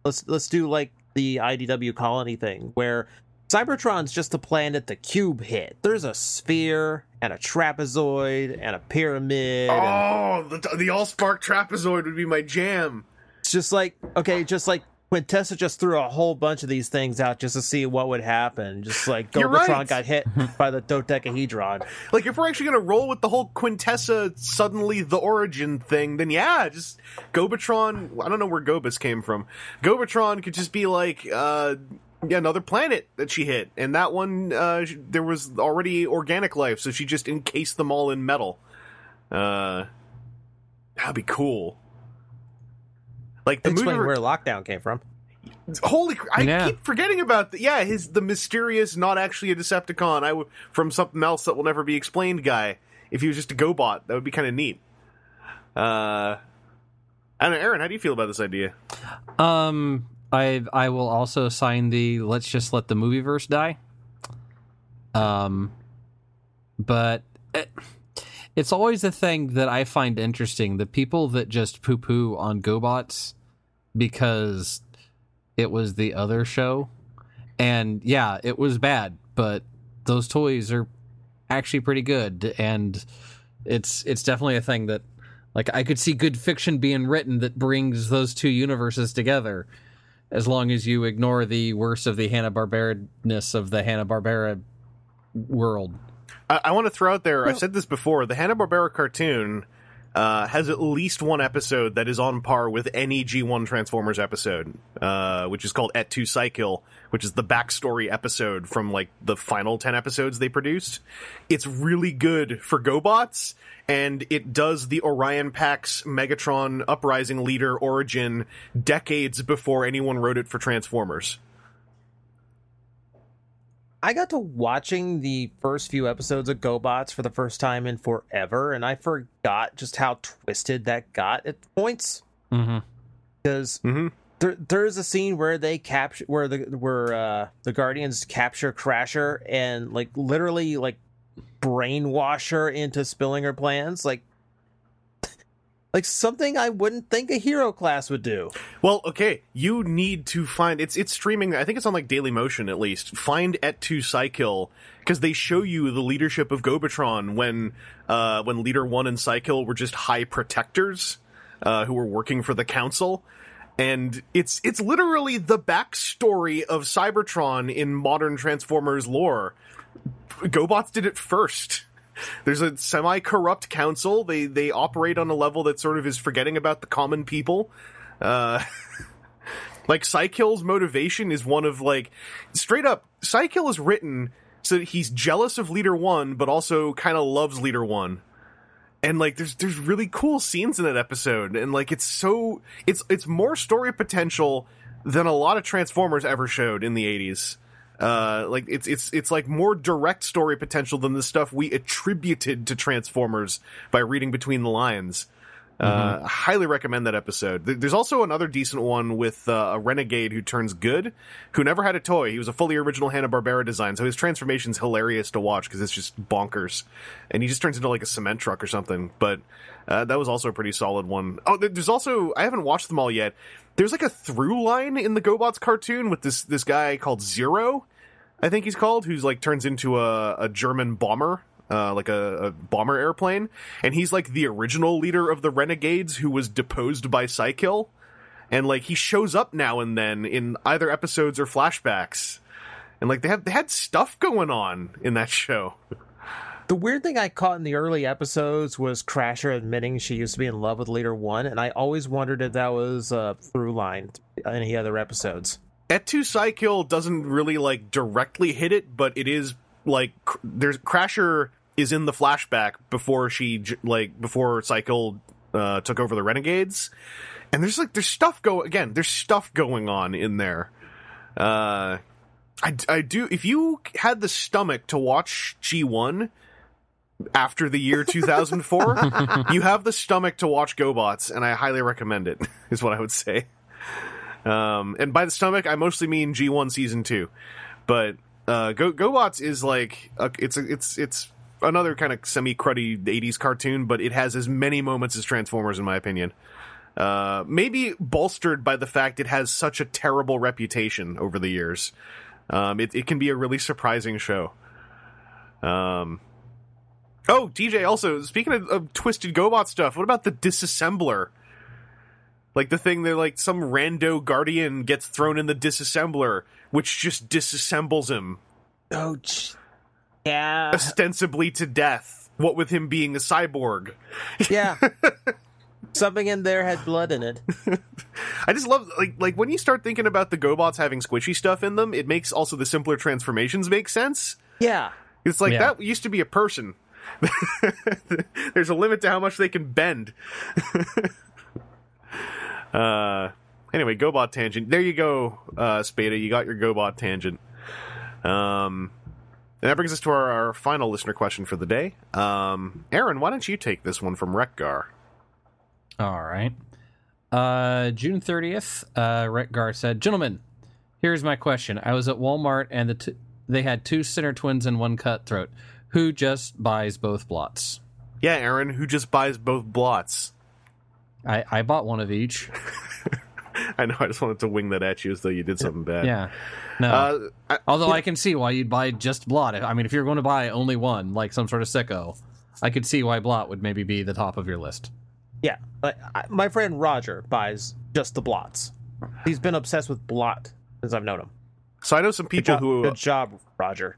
let's let's do like the IDW colony thing where Cybertron's just a planet the cube hit. There's a sphere and a trapezoid and a pyramid. and
Oh, the, the Allspark trapezoid would be my jam.
it's just like okay, just like Quintessa just threw a whole bunch of these things out just to see what would happen. Just like
You're right.
got hit by the dodecahedron.
Like, if we're actually going to roll with the whole Quintessa suddenly the origin thing, then yeah, just Gobotron. I don't know where Gobus came from. Gobotron could just be like, uh, yeah, another planet that she hit, and that one uh, there was already organic life, so she just encased them all in metal. Uh, that'd be cool. Like the
Explain
movie,
where lockdown came from.
holy! cr- I
Yeah.
keep forgetting about the yeah, his the mysterious, not actually a Decepticon, I w- from something else that will never be explained guy. If he was just a GoBot, that would be kind of neat. Uh, I don't know, Aaron, how do you feel about this idea?
Um, I I will also sign the let's just let the movie verse die. Um, but it, it's always a thing that I find interesting. The people that just poo poo on GoBots because it was the other show, and yeah, it was bad, but those toys are actually pretty good, and it's it's definitely a thing that like I could see good fiction being written that brings those two universes together as long as you ignore the worst of the Hanna Barbera ness of the Hanna Barbera world.
I, I want to throw out there. I've said this before. The Hanna Barbera cartoon uh, has at least one episode that is on par with any G1 Transformers episode, uh, which is called Et tu Cy-Kill, which is the backstory episode from like the final ten episodes they produced. It's really good for GoBots, and it does the Orion Pax Megatron Uprising leader origin decades before anyone wrote it for Transformers.
I got to watching the first few episodes of GoBots for the first time in forever, and I forgot just how twisted that got at points.
Mm-hmm.
Because
Mhm.
there, there's a scene where they capture where the where uh, the Guardians capture Crasher and like literally like brainwash her into spilling her plans, like like something I wouldn't think a hero class would do.
Well, okay, you need to find it's it's streaming. I think it's on like Daily Motion at least. Find Et tu Cy-Kill because they show you the leadership of Gobotron when uh, when Leader One and Cy-Kill were just high protectors uh, who were working for the Council, and it's it's literally the backstory of Cybertron in modern Transformers lore. GoBots did it first. There's a semi-corrupt council. They they operate on a level that sort of is forgetting about the common people. Uh, like Cy-Kill's motivation is one of like straight up. Cy-Kill is written so that he's jealous of Leader One, but also kind of loves Leader One. And like, there's there's really cool scenes in that episode, and like, it's so it's it's more story potential than a lot of Transformers ever showed in the '80s. Uh, like it's it's it's like more direct story potential than the stuff we attributed to Transformers by reading between the lines. Uh, I highly recommend that episode. There's also another decent one with uh, a renegade who turns good, who never had a toy. He was a fully original Hanna Barbera design, so his transformation's hilarious to watch because it's just bonkers, and he just turns into like a cement truck or something. But uh, that was also a pretty solid one. Oh, there's also I haven't watched them all yet. There's like a through line in the GoBots cartoon with this this guy called Zero, I think he's called, who's like turns into a, a German bomber, uh, like a, a bomber airplane, and he's like the original leader of the Renegades who was deposed by Cy-Kill, and like he shows up now and then in either episodes or flashbacks, and like they had they had stuff going on in that show.
The weird thing I caught in the early episodes was Crasher admitting she used to be in love with Leader One, and I always wondered if that was a through line any other episodes.
Etu Cy-Kill doesn't really like directly hit it, but it is like cr- there's Crasher is in the flashback before she j- like before Cy-Kill uh, took over the Renegades, and there's like there's stuff go again. There's stuff going on in there. Uh, I I do if you had the stomach to watch G one after the year 2004, you have the stomach to watch GoBots, and I highly recommend it. Is what I would say. Um, and by the stomach, I mostly mean G1 season two. But uh, Go GoBots is like a, it's a, it's it's another kind of semi cruddy '80s cartoon, but it has as many moments as Transformers, in my opinion. Uh, maybe bolstered by the fact it has such a terrible reputation over the years. Um, it, it can be a really surprising show. Um, oh, DJ. Also, speaking of, of twisted GoBot stuff, what about the disassembler? Like the thing that like some rando guardian gets thrown in the disassembler, which just disassembles him
Oh, yeah,
ostensibly to death. What with him being a cyborg.
yeah. Something in there had blood in it.
I just love like like when you start thinking about the GoBots having squishy stuff in them, it makes also the simpler transformations make sense.
Yeah,
It's like
Yeah.
that used to be a person. There's a limit to how much they can bend. Uh anyway, GoBot tangent. There you go, uh Spada, you got your GoBot tangent. Um and that brings us to our, our final listener question for the day. Um Aaron, why don't you take this one from Rekgar?
All right. Uh, June 30th, uh, Retgar said, Gentlemen, here's my question. I was at Walmart and the t- they had two Sinnertwins and one cutthroat. Who just buys both blots?
Yeah, Aaron, who just buys both blots?
I, I bought one of each.
I know. I just wanted to wing that at you as though you did something bad.
Yeah. No.
Uh, I,
Although I can see why you'd buy just blot. I mean, if you're going to buy only one, like some sort of sicko, I could see why blot would maybe be the top of your list.
Yeah, like, I, my friend Roger buys just the blots. He's been obsessed with blot since I've known him.
so I know some
Good
people
job,
who.
good job, Roger.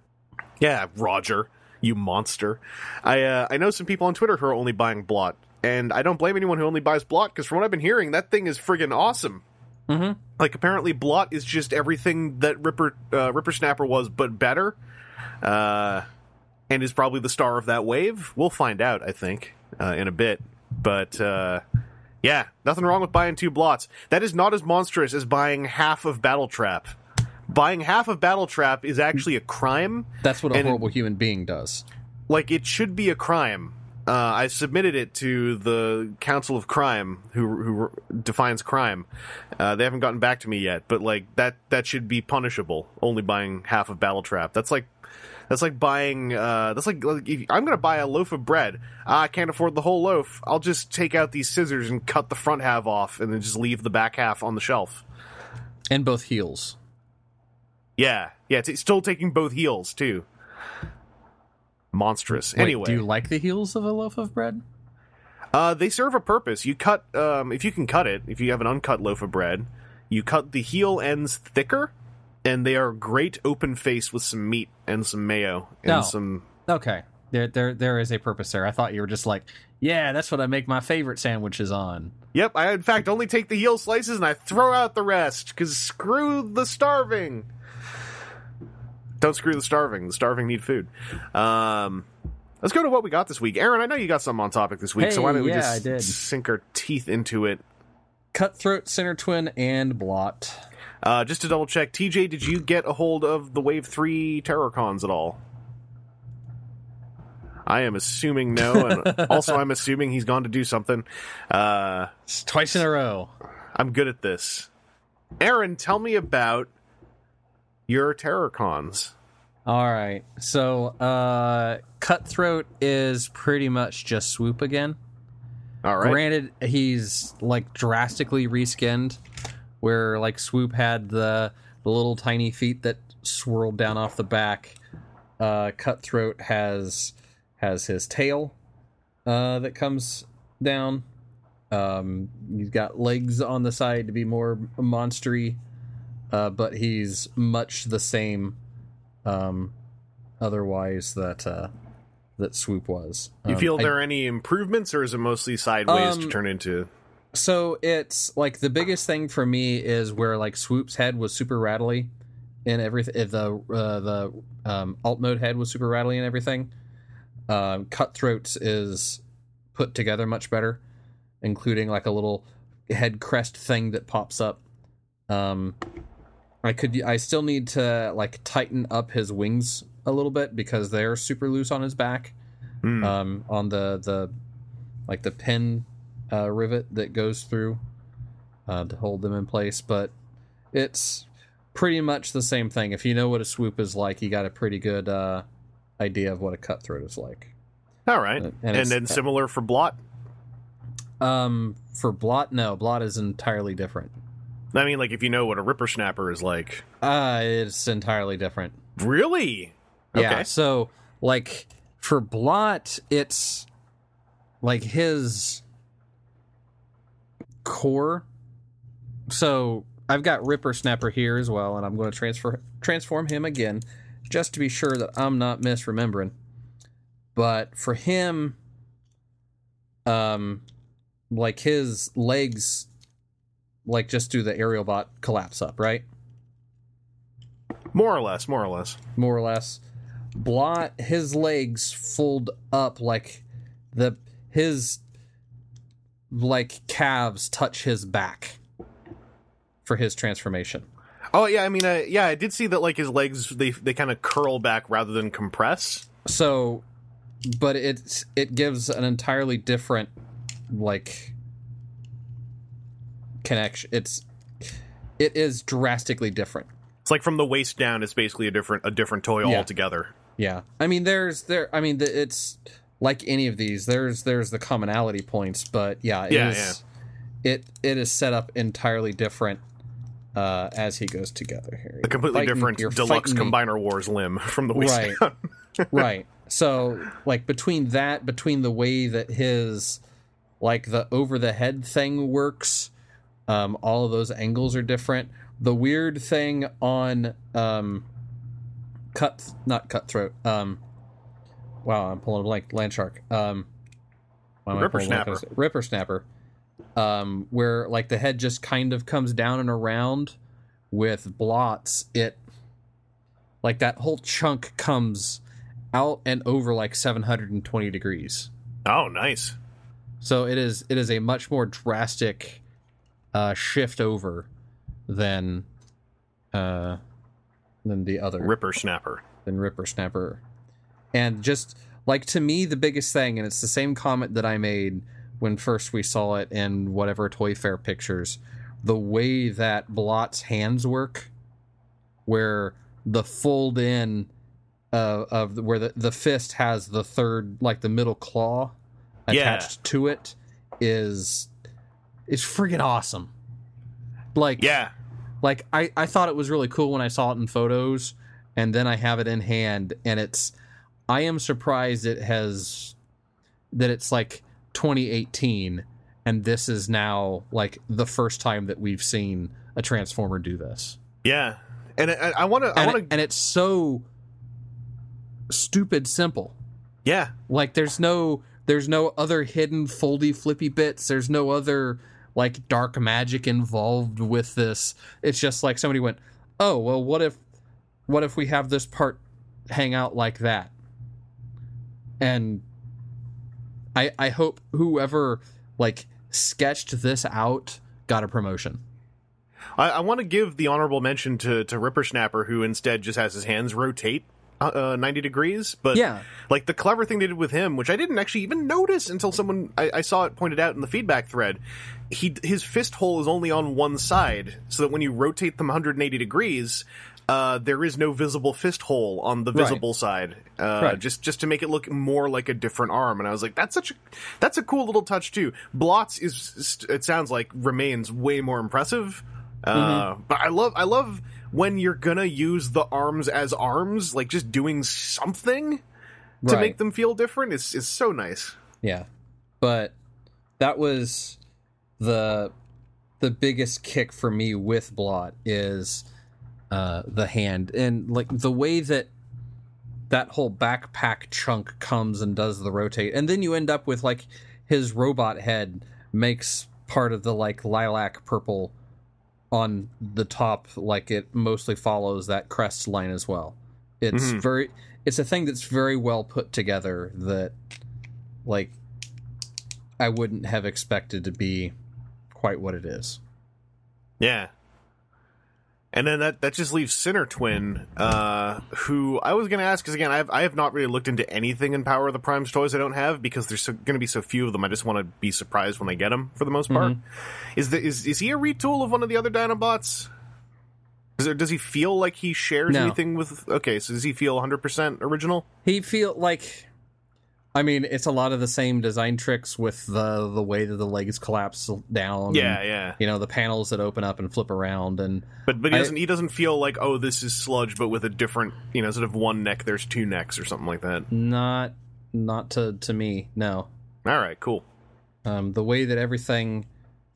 Yeah, Roger, you monster. I uh, I know some people on Twitter who are only buying Blot, and I don't blame anyone who only buys Blot because from what I've been hearing, that thing is friggin' awesome.
Mm-hmm.
Like apparently, Blot is just everything that Ripper uh, Ripper Snapper was, but better. Uh, and is probably the star of that wave. We'll find out, I think, uh, in a bit. But uh, yeah, nothing wrong with buying two blots. That is not as monstrous as buying half of Battle Trap. Buying half of Battle Trap is actually a crime
That's what a horrible human being does.
like it should be a crime. Uh, I submitted it to the Council of Crime, who who defines crime. Uh, they haven't gotten back to me yet, but like that that should be punishable. Only buying half of Battle Trap. That's like that's like buying. Uh, that's like, like if I'm going to buy a loaf of bread. Ah, I can't afford the whole loaf. I'll just take out these scissors and cut the front half off, and then just leave the back half on the shelf.
And both heels.
Yeah, yeah. It's still taking both heels too. Monstrous.
Wait,
anyway,
do you like the heels of a loaf of bread?
Uh, they serve a purpose. You cut, um, if you can cut it, if you have an uncut loaf of bread, you cut the heel ends thicker, and they are great open face with some meat and some mayo and
No.
some.
Okay. There there there is a purpose there. I thought you were just like, yeah, that's what I make my favorite sandwiches on.
Yep, I in fact only take the heel slices and I throw out the rest because screw the starving. Don't screw the starving. The starving need food. Um, let's go to what we got this week. Aaron, I know you got something on topic this week, so why don't we just sink our teeth into it?
Cutthroat, Sinnertwin, and blot.
Uh, just to double check, TJ, did you get a hold of the Wave 3 Terrorcons at all? I am assuming no, and also I'm assuming he's gone to do something. Uh,
It's twice in a row.
I'm good at this. Aaron, tell me about your Terrorcons.
All right. So, uh, Cutthroat is pretty much just Swoop again.
All right.
Granted, he's like drastically reskinned, where like Swoop had the the little tiny feet that swirled down off the back. Uh, Cutthroat has has his tail uh, that comes down. Um, he's got legs on the side to be more monstery, uh, but he's much the same. Um, otherwise, that uh, that Swoop was.
you
Um,
feel
I-
there are any improvements, or is it mostly sideways to
Um,
turn into?
so it's like the biggest thing for me is where like Swoop's head was super rattly, and everything. The uh, the um, alt mode head was super rattly and everything. Um, Cutthroats is put together much better, including like a little head crest thing that pops up. Um, I could I still need to like tighten up his wings a little bit because they're super loose on his back
Hmm.
um, on the the like the pin uh, rivet that goes through uh, to hold them in place. But it's pretty much the same thing. If you know what a swoop is like, you got a pretty good uh, idea of what a cutthroat is like.
All right.
and
And,
it's-
then similar for Blot.
Um, for blot, no, blot is entirely different.
I mean, like if you know what a Ripper Snapper is like.
Uh, it's entirely different.
Really?
Yeah.
Okay.
So like for Blot, it's like his core. So I've got Ripper Snapper here as well, and I'm going to transfer transform him again, just to be sure that I'm not misremembering. But for him, um, like his legs, like just do the aerial bot collapse up, right?
More or less, more or less.
more or less. Blot his legs fold up like the his like calves touch his back for his transformation.
Oh yeah, I mean, uh, yeah, I did see that. Like his legs, they they kind of curl back rather than compress.
So but it's it gives an entirely different like connection. It's it is drastically different.
It's like from the waist down, it's basically a different a different toy
Yeah.
altogether.
Yeah, I mean, there's there. I mean, the, it's like any of these. There's there's the commonality points, but yeah, it
Yeah,
is- It it is set up entirely different uh, as he goes together here.
A completely
Fighting-
different deluxe combiner wars limb from the waist
Right.
down.
right. So like between that, between the way that his like the over the head thing works, um, all of those angles are different. The weird thing on um, cut not cutthroat. Um, wow, I'm pulling a blank. Land shark. Um, why am I pulling a blank on
Rippersnapper.
this? Rippersnapper. Um, where like the head just kind of comes down and around with blots. It like that whole chunk comes out and over like 720 degrees.
Oh, nice.
So it is it is a much more drastic uh, shift over than uh, than the other
Ripper snapper.
than Ripper Snapper. And just like to me, the biggest thing, and it's the same comment that I made when first we saw it in whatever Toy Fair pictures, the way that Blot's hands work, where the fold in uh, of the, where the, the fist has the third, like the middle claw
Yeah.
attached to it, is is freaking awesome. Like
Yeah.
like I, I thought it was really cool when I saw it in photos and then I have it in hand and it's I am surprised it has that it's like 2018 and this is now like the first time that we've seen a transformer do this.
Yeah. And I- I want to. I want to.
and it's so stupid simple.
Yeah.
Like there's no there's no other hidden foldy flippy bits. There's no other like dark magic involved with this. It's just like somebody went, "Oh, well what if what if we have this part hang out like that?" And I I hope whoever like sketched this out got a promotion.
I, I want to give the honorable mention to to Ripper Snapper, who instead just has his hands rotate uh, uh, ninety degrees. But
Yeah.
like the clever thing they did with him, which I didn't actually even notice until someone I, I saw it pointed out in the feedback thread. He his fist hole is only on one side, so that when you rotate them 180 degrees. Uh, there is no visible fist hole on the
Right.
visible side, uh,
Right.
just just to make it look more like a different arm. And I was like, that's such a that's a cool little touch too. Blots is it sounds like remains way more impressive. Uh, but I love I love when you're gonna use the arms as arms, like just doing something to
Right.
make them feel different is is so nice.
Yeah. But that was the the biggest kick for me with Blot is uh the hand and like the way that that whole backpack chunk comes and does the rotate and then you end up with like his robot head makes part of the like lilac purple on the top like it mostly follows that crest line as well it's
Mhm.
very it's a thing that's very well put together that like i wouldn't have expected to be quite what it is
Yeah. And then that, that just leaves Sinner Twin, uh, who I was going to ask because again I have I have not really looked into anything in Power of the Primes toys I don't have because there's so, going to be so few of them. I just want to be surprised when I get them for the most part. Is the is is he a retool of one of the other Dinobots? Is there, does he feel like he shares
No.
anything with? Okay, so does he feel 100 percent original?
he feel like i mean it's a lot of the same design tricks with the the way that the legs collapse down
Yeah,
and,
yeah.
you know the panels that open up and flip around and
But but he
I-
doesn't he doesn't feel like oh this is sludge but with a different you know instead of one neck there's two necks or something like that.
not not to to me no
All right, cool.
um, the way that everything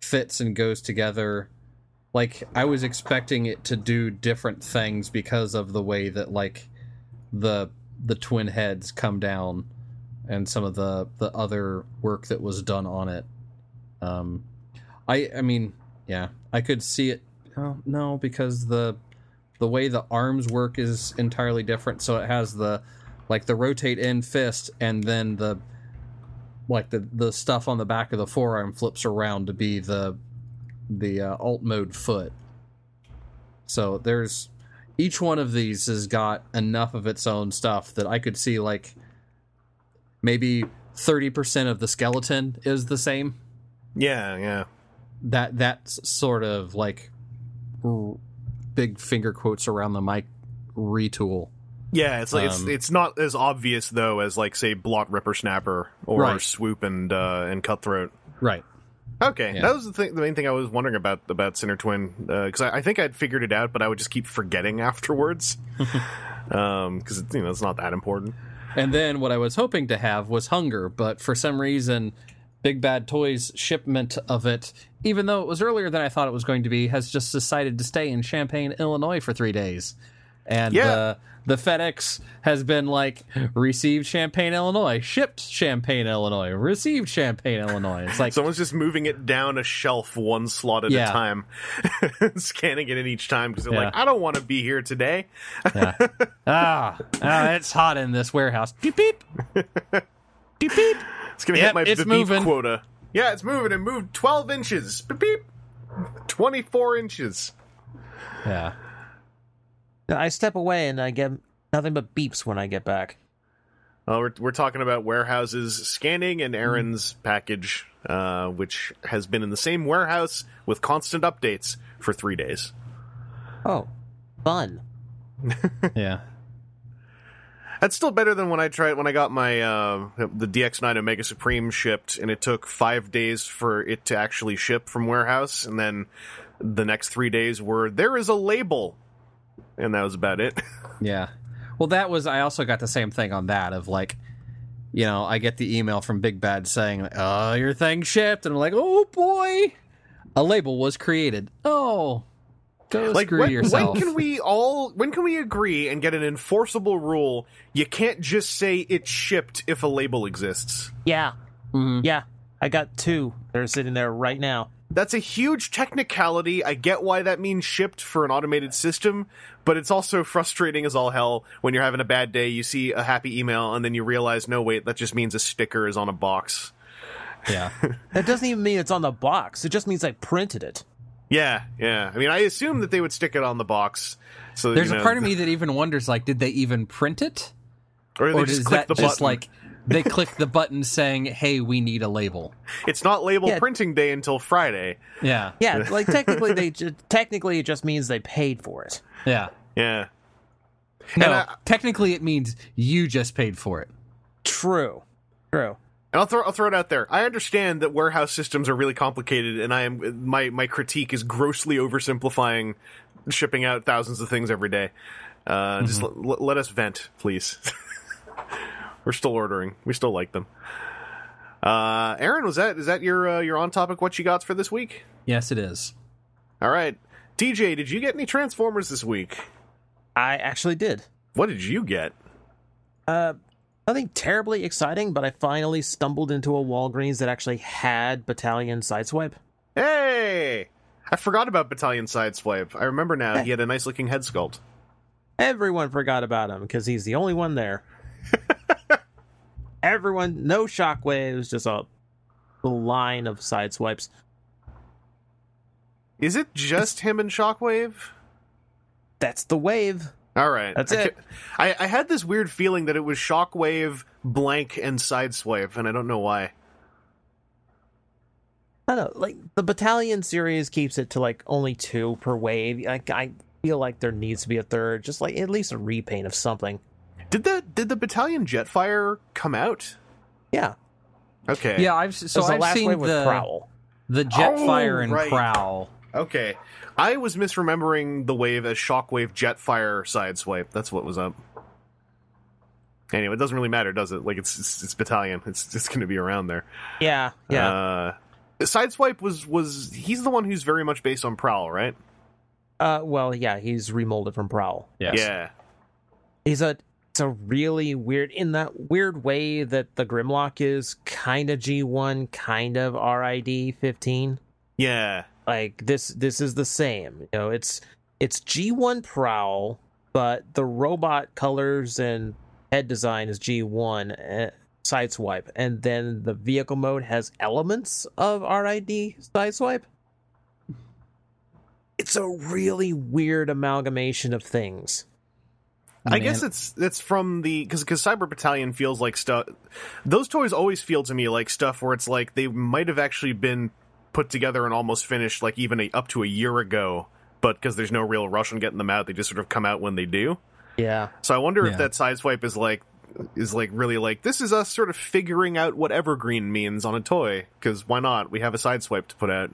fits and goes together like i was expecting it to do different things because of the way that like the the twin heads come down and some of the the other work that was done on it um i i mean yeah i could see it oh, no because the the way the arms work is entirely different so it has the like the rotate in fist and then the like the the stuff on the back of the forearm flips around to be the the uh, alt mode foot. So there's each one of these has got enough of its own stuff that I could see like maybe 30% of the skeleton is the same.
Yeah, yeah.
that that's sort of like r- big finger quotes around the mic retool.
Yeah, it's like it's
Um,
it's not as obvious though as like say Blot Ripper Snapper or
Right.
Swoop and uh, and Cutthroat.
Right.
Okay,
Yeah.
that was the thing. The main thing I was wondering about about Sinnertwin because I, I think I'd figured it out, but I would just keep forgetting afterwards. Um, because you know it's not that important.
And then what I was hoping to have was Hun-Gurrr, but for some reason, Big Bad Toys shipment of it, even though it was earlier than I thought it was going to be, has just decided to stay in Champaign, Illinois for three days. And
Yeah.
uh, the FedEx has been like, received Champaign, Illinois, shipped Champaign, Illinois, received Champaign, Illinois. It's like,
Someone's just moving it down a shelf one slot at
Yeah.
a time, scanning it in each time because they're
Yeah.
like, I don't want to be here today.
yeah. ah, ah, it's hot in this warehouse. Beep, beep. Beep, beep.
It's gonna
Yep,
hit my
it's
beef
moving.
quota. Yeah, it's moving. It moved twelve inches. Beep beep. Twenty four inches.
Yeah.
I step away and I get nothing but beeps when I get back.
Well, we're we're talking about warehouses scanning and Aaron's package, uh, which has been in the same warehouse with constant updates for three days.
Oh, fun.
Yeah.
That's still better than when I tried when I got my uh, the DX9 Omega Supreme shipped, and it took five days for it to actually ship from warehouse, and then the next three days were there is a label, and that was about it.
Yeah. Well, that was. I also got the same thing on that of like, you know, I get the email from Big Bad saying, "Oh, your thing shipped," and I'm like, "Oh boy, a label was created." Oh, go
like
screw
when,
yourself.
when can we all when can we agree and get an enforceable rule? You can't just say it's shipped if a label exists.
Yeah,
Mhm.
yeah. I got two. They're sitting there right now.
That's a huge technicality. I get why that means shipped for an automated system, but it's also frustrating as all hell when you're having a bad day. You see a happy email and then you realize, no, wait, that just means a sticker is on a box.
Yeah.
That doesn't even mean it's on the box. It just means I printed it.
Yeah, yeah. I mean, I assume that they would stick it on the box. So that,
There's
you
a part of me that even wonders, like, did they even print it,
or they
or
just
is
click
that
the
just
button.
like they click the button saying, "Hey, we need a label"?
it's not label
Yeah.
printing day until Friday.
Yeah.
Yeah, like technically they ju- technically it just means they paid for it.
Yeah.
Yeah.
No,
I-
technically it means you just paid for it.
True. True.
And I'll throw I'll throw it out there. I understand that warehouse systems are really complicated, and I am my my critique is grossly oversimplifying shipping out thousands of things every day. Uh, Just l- l- let us vent, please. We're still ordering. We still like them. Uh, Aaron, was that is that your uh, your on topic? What you got for this week?
Yes, it is.
All right, DJ, did you get any Transformers this week?
I actually did.
What did you get?
Uh, nothing terribly exciting, but I finally stumbled into a Walgreens that actually had Battalion Sideswipe.
Hey, I forgot about Battalion Sideswipe. I remember now. He had a nice looking head sculpt.
Everyone forgot about him because he's the only one there. Everyone, no shockwaves, just a line of sideswipes.
Is it just him and Shockwave?
That's the wave.
All right,
That's
I
it.
I, I had this weird feeling that it was Shockwave, Blank, and Sideswipe, and I don't know why.
I don't know, like the Battalion series keeps it to like only two per wave. Like I feel like there needs to be a third, just like at least a repaint of something.
Did the did the Battalion Jetfire come out?
Yeah,
Okay.
Yeah, I've so I've
last
seen the
Prowl.
the Jetfire
Oh,
and
right.
Prowl.
Okay. I was misremembering the wave as Shockwave, Jetfire, Sideswipe. That's what was up. Anyway, it doesn't really matter, does it? Like it's it's, it's Battalion. It's it's going to be around there.
Yeah, yeah.
Uh, Sideswipe was was he's the one who's very much based on Prowl, right?
Uh, well, yeah, he's remolded from Prowl.
Yes.
Yeah.
He's a it's a really weird in that weird way that the Grimlock is kind of G1, kind of RID 15.
Yeah.
Like this this is the same. You know, it's it's G1 Prowl, but the robot colors and head design is G1 uh, Sideswipe, and then the vehicle mode has elements of RID Sideswipe. It's a really weird amalgamation of things.
I
Man.
guess it's it's from the because because Cyber Battalion feels like stuff. Those toys always feel to me like stuff where it's like they might have actually been put together and almost finished like even a, up to a year ago, but because there's no real rush on getting them out, they just sort of come out when they do.
Yeah.
So I wonder if
Yeah.
that sideswipe is like is like really like this is us sort of figuring out what evergreen means on a toy because why not? We have a sideswipe to put out.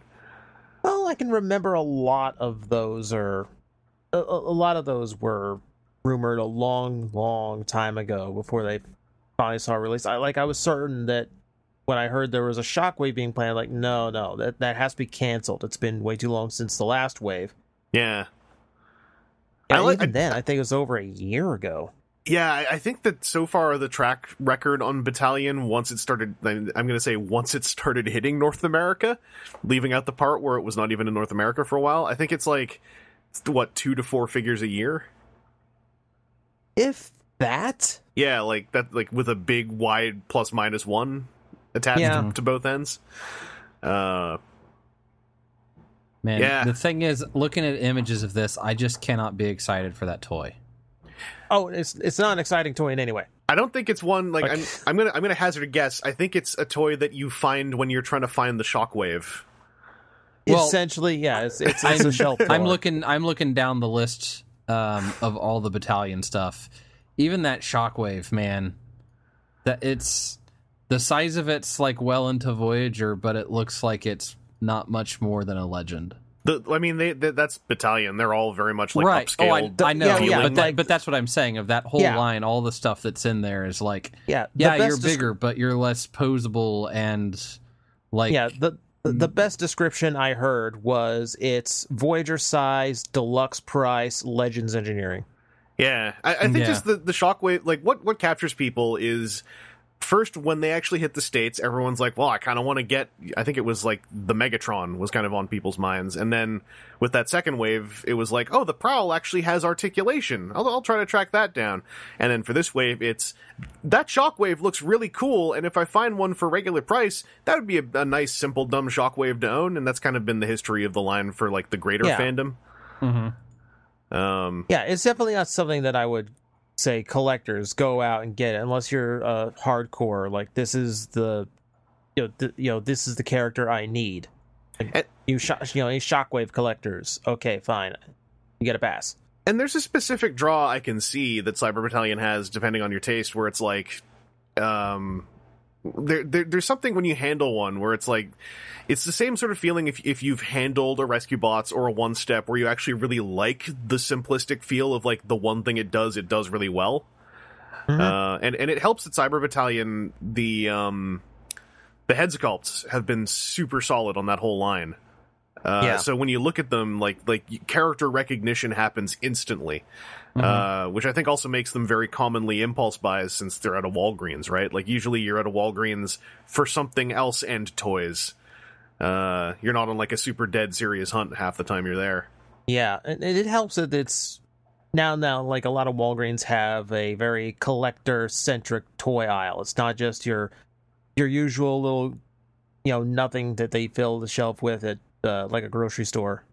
Well, I can remember a lot of those are a a lot of those were rumored a long, long time ago before they finally saw a release. I like I was certain that when I heard there was a shockwave being planned, like no, no, that that has to be canceled. It's been way too long since the last wave.
Yeah.
And
I like-
even
I-
then, I think it was over a year ago.
Yeah, I I think that so far the track record on Battalion, once it started, I'm going to say once it started hitting North America, leaving out the part where it was not even in North America for a while, I think it's like, what, two to four figures a year?
If that,
Yeah, like that, like with a big wide plus minus one attached
Yeah.
to, to both ends. Uh,
Man,
Yeah.
the thing is, looking at images of this, I just cannot be excited for that toy.
oh, it's it's not an exciting toy in any way.
I don't think it's one like,
Like-
I'm, I'm gonna I'm gonna hazard a guess. I think it's a toy that you find when you're trying to find the shockwave.
Well,
Essentially, yeah, it's it's, it's a shelf.
I'm looking. I'm looking down the list um, of all the battalion stuff. Even that shockwave, man. That it's the size of it's like well into Voyager, but it looks like it's not much more than a legend.
The I mean, they, they that's battalion. They're all very much like
right? Oh, I,
upscaled.
I know,
yeah, yeah,
but that, but that's what I'm saying. Of that whole
Yeah.
line, all the stuff that's in there is like,
Yeah,
yeah, you're
descri-
bigger, but you're less posable and like,
yeah, the the mm-hmm. best description I heard was it's Voyager size, deluxe price, Legends engineering.
Yeah, I, I think
Yeah.
just the the shockwave, like what what captures people is first when they actually hit the states, everyone's like, "Well, I kind of want to get." I think it was like the Megatron was kind of on people's minds, and then with that second wave, it was like, "Oh, the Prowl actually has articulation. I'll, I'll try to track that down." And then for this wave, it's that shockwave looks really cool, and if I find one for regular price, that would be a, a nice, simple, dumb shockwave to own, and that's kind of been the history of the line for like the greater
Yeah.
fandom.
Mhm.
Um,
Yeah, it's definitely not something that I would say collectors go out and get it unless you're uh, hardcore. Like this is the you know, th- you know this is the character I need. Like,
And-
you sho- you know, any shockwave collectors. Okay, fine, you get a pass.
And there's a specific draw I can see that Cyber Battalion has, depending on your taste, where it's like, um, there, there there's something when you handle one where it's like, it's the same sort of feeling if if you've handled a rescue bots or a one step where you actually really like the simplistic feel of like the one thing it does, it does really well.
Mhm.
Uh, and and it helps that Cyber Battalion the um the head sculpts have been super solid on that whole line. Uh,
Yeah.
So when you look at them, like like character recognition happens instantly,
Mm-hmm.
uh, which I think also makes them very commonly impulse buys since they're at a Walgreens, right? Like usually you're at a Walgreens for something else and toys. Uh, you're not on like a super dead serious hunt half the time you're there.
Yeah, and it helps that it's now now like a lot of Walgreens have a very collector centric toy aisle. It's not just your your usual little you know nothing that they fill the shelf with at uh, like a grocery store.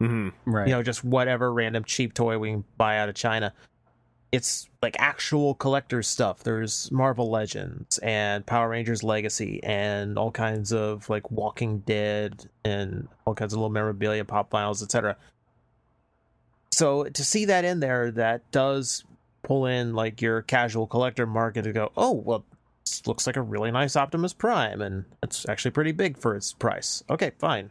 Hmm
right?
You know, just whatever random cheap toy we can buy out of China. It's like actual collector stuff. There's Marvel Legends and Power Rangers Legacy and all kinds of like Walking Dead and all kinds of little memorabilia, pop vinyls, etc. So to see that in there, that does pull in like your casual collector market to go, oh well, this looks like a really nice Optimus Prime, and it's actually pretty big for its price. Okay, fine.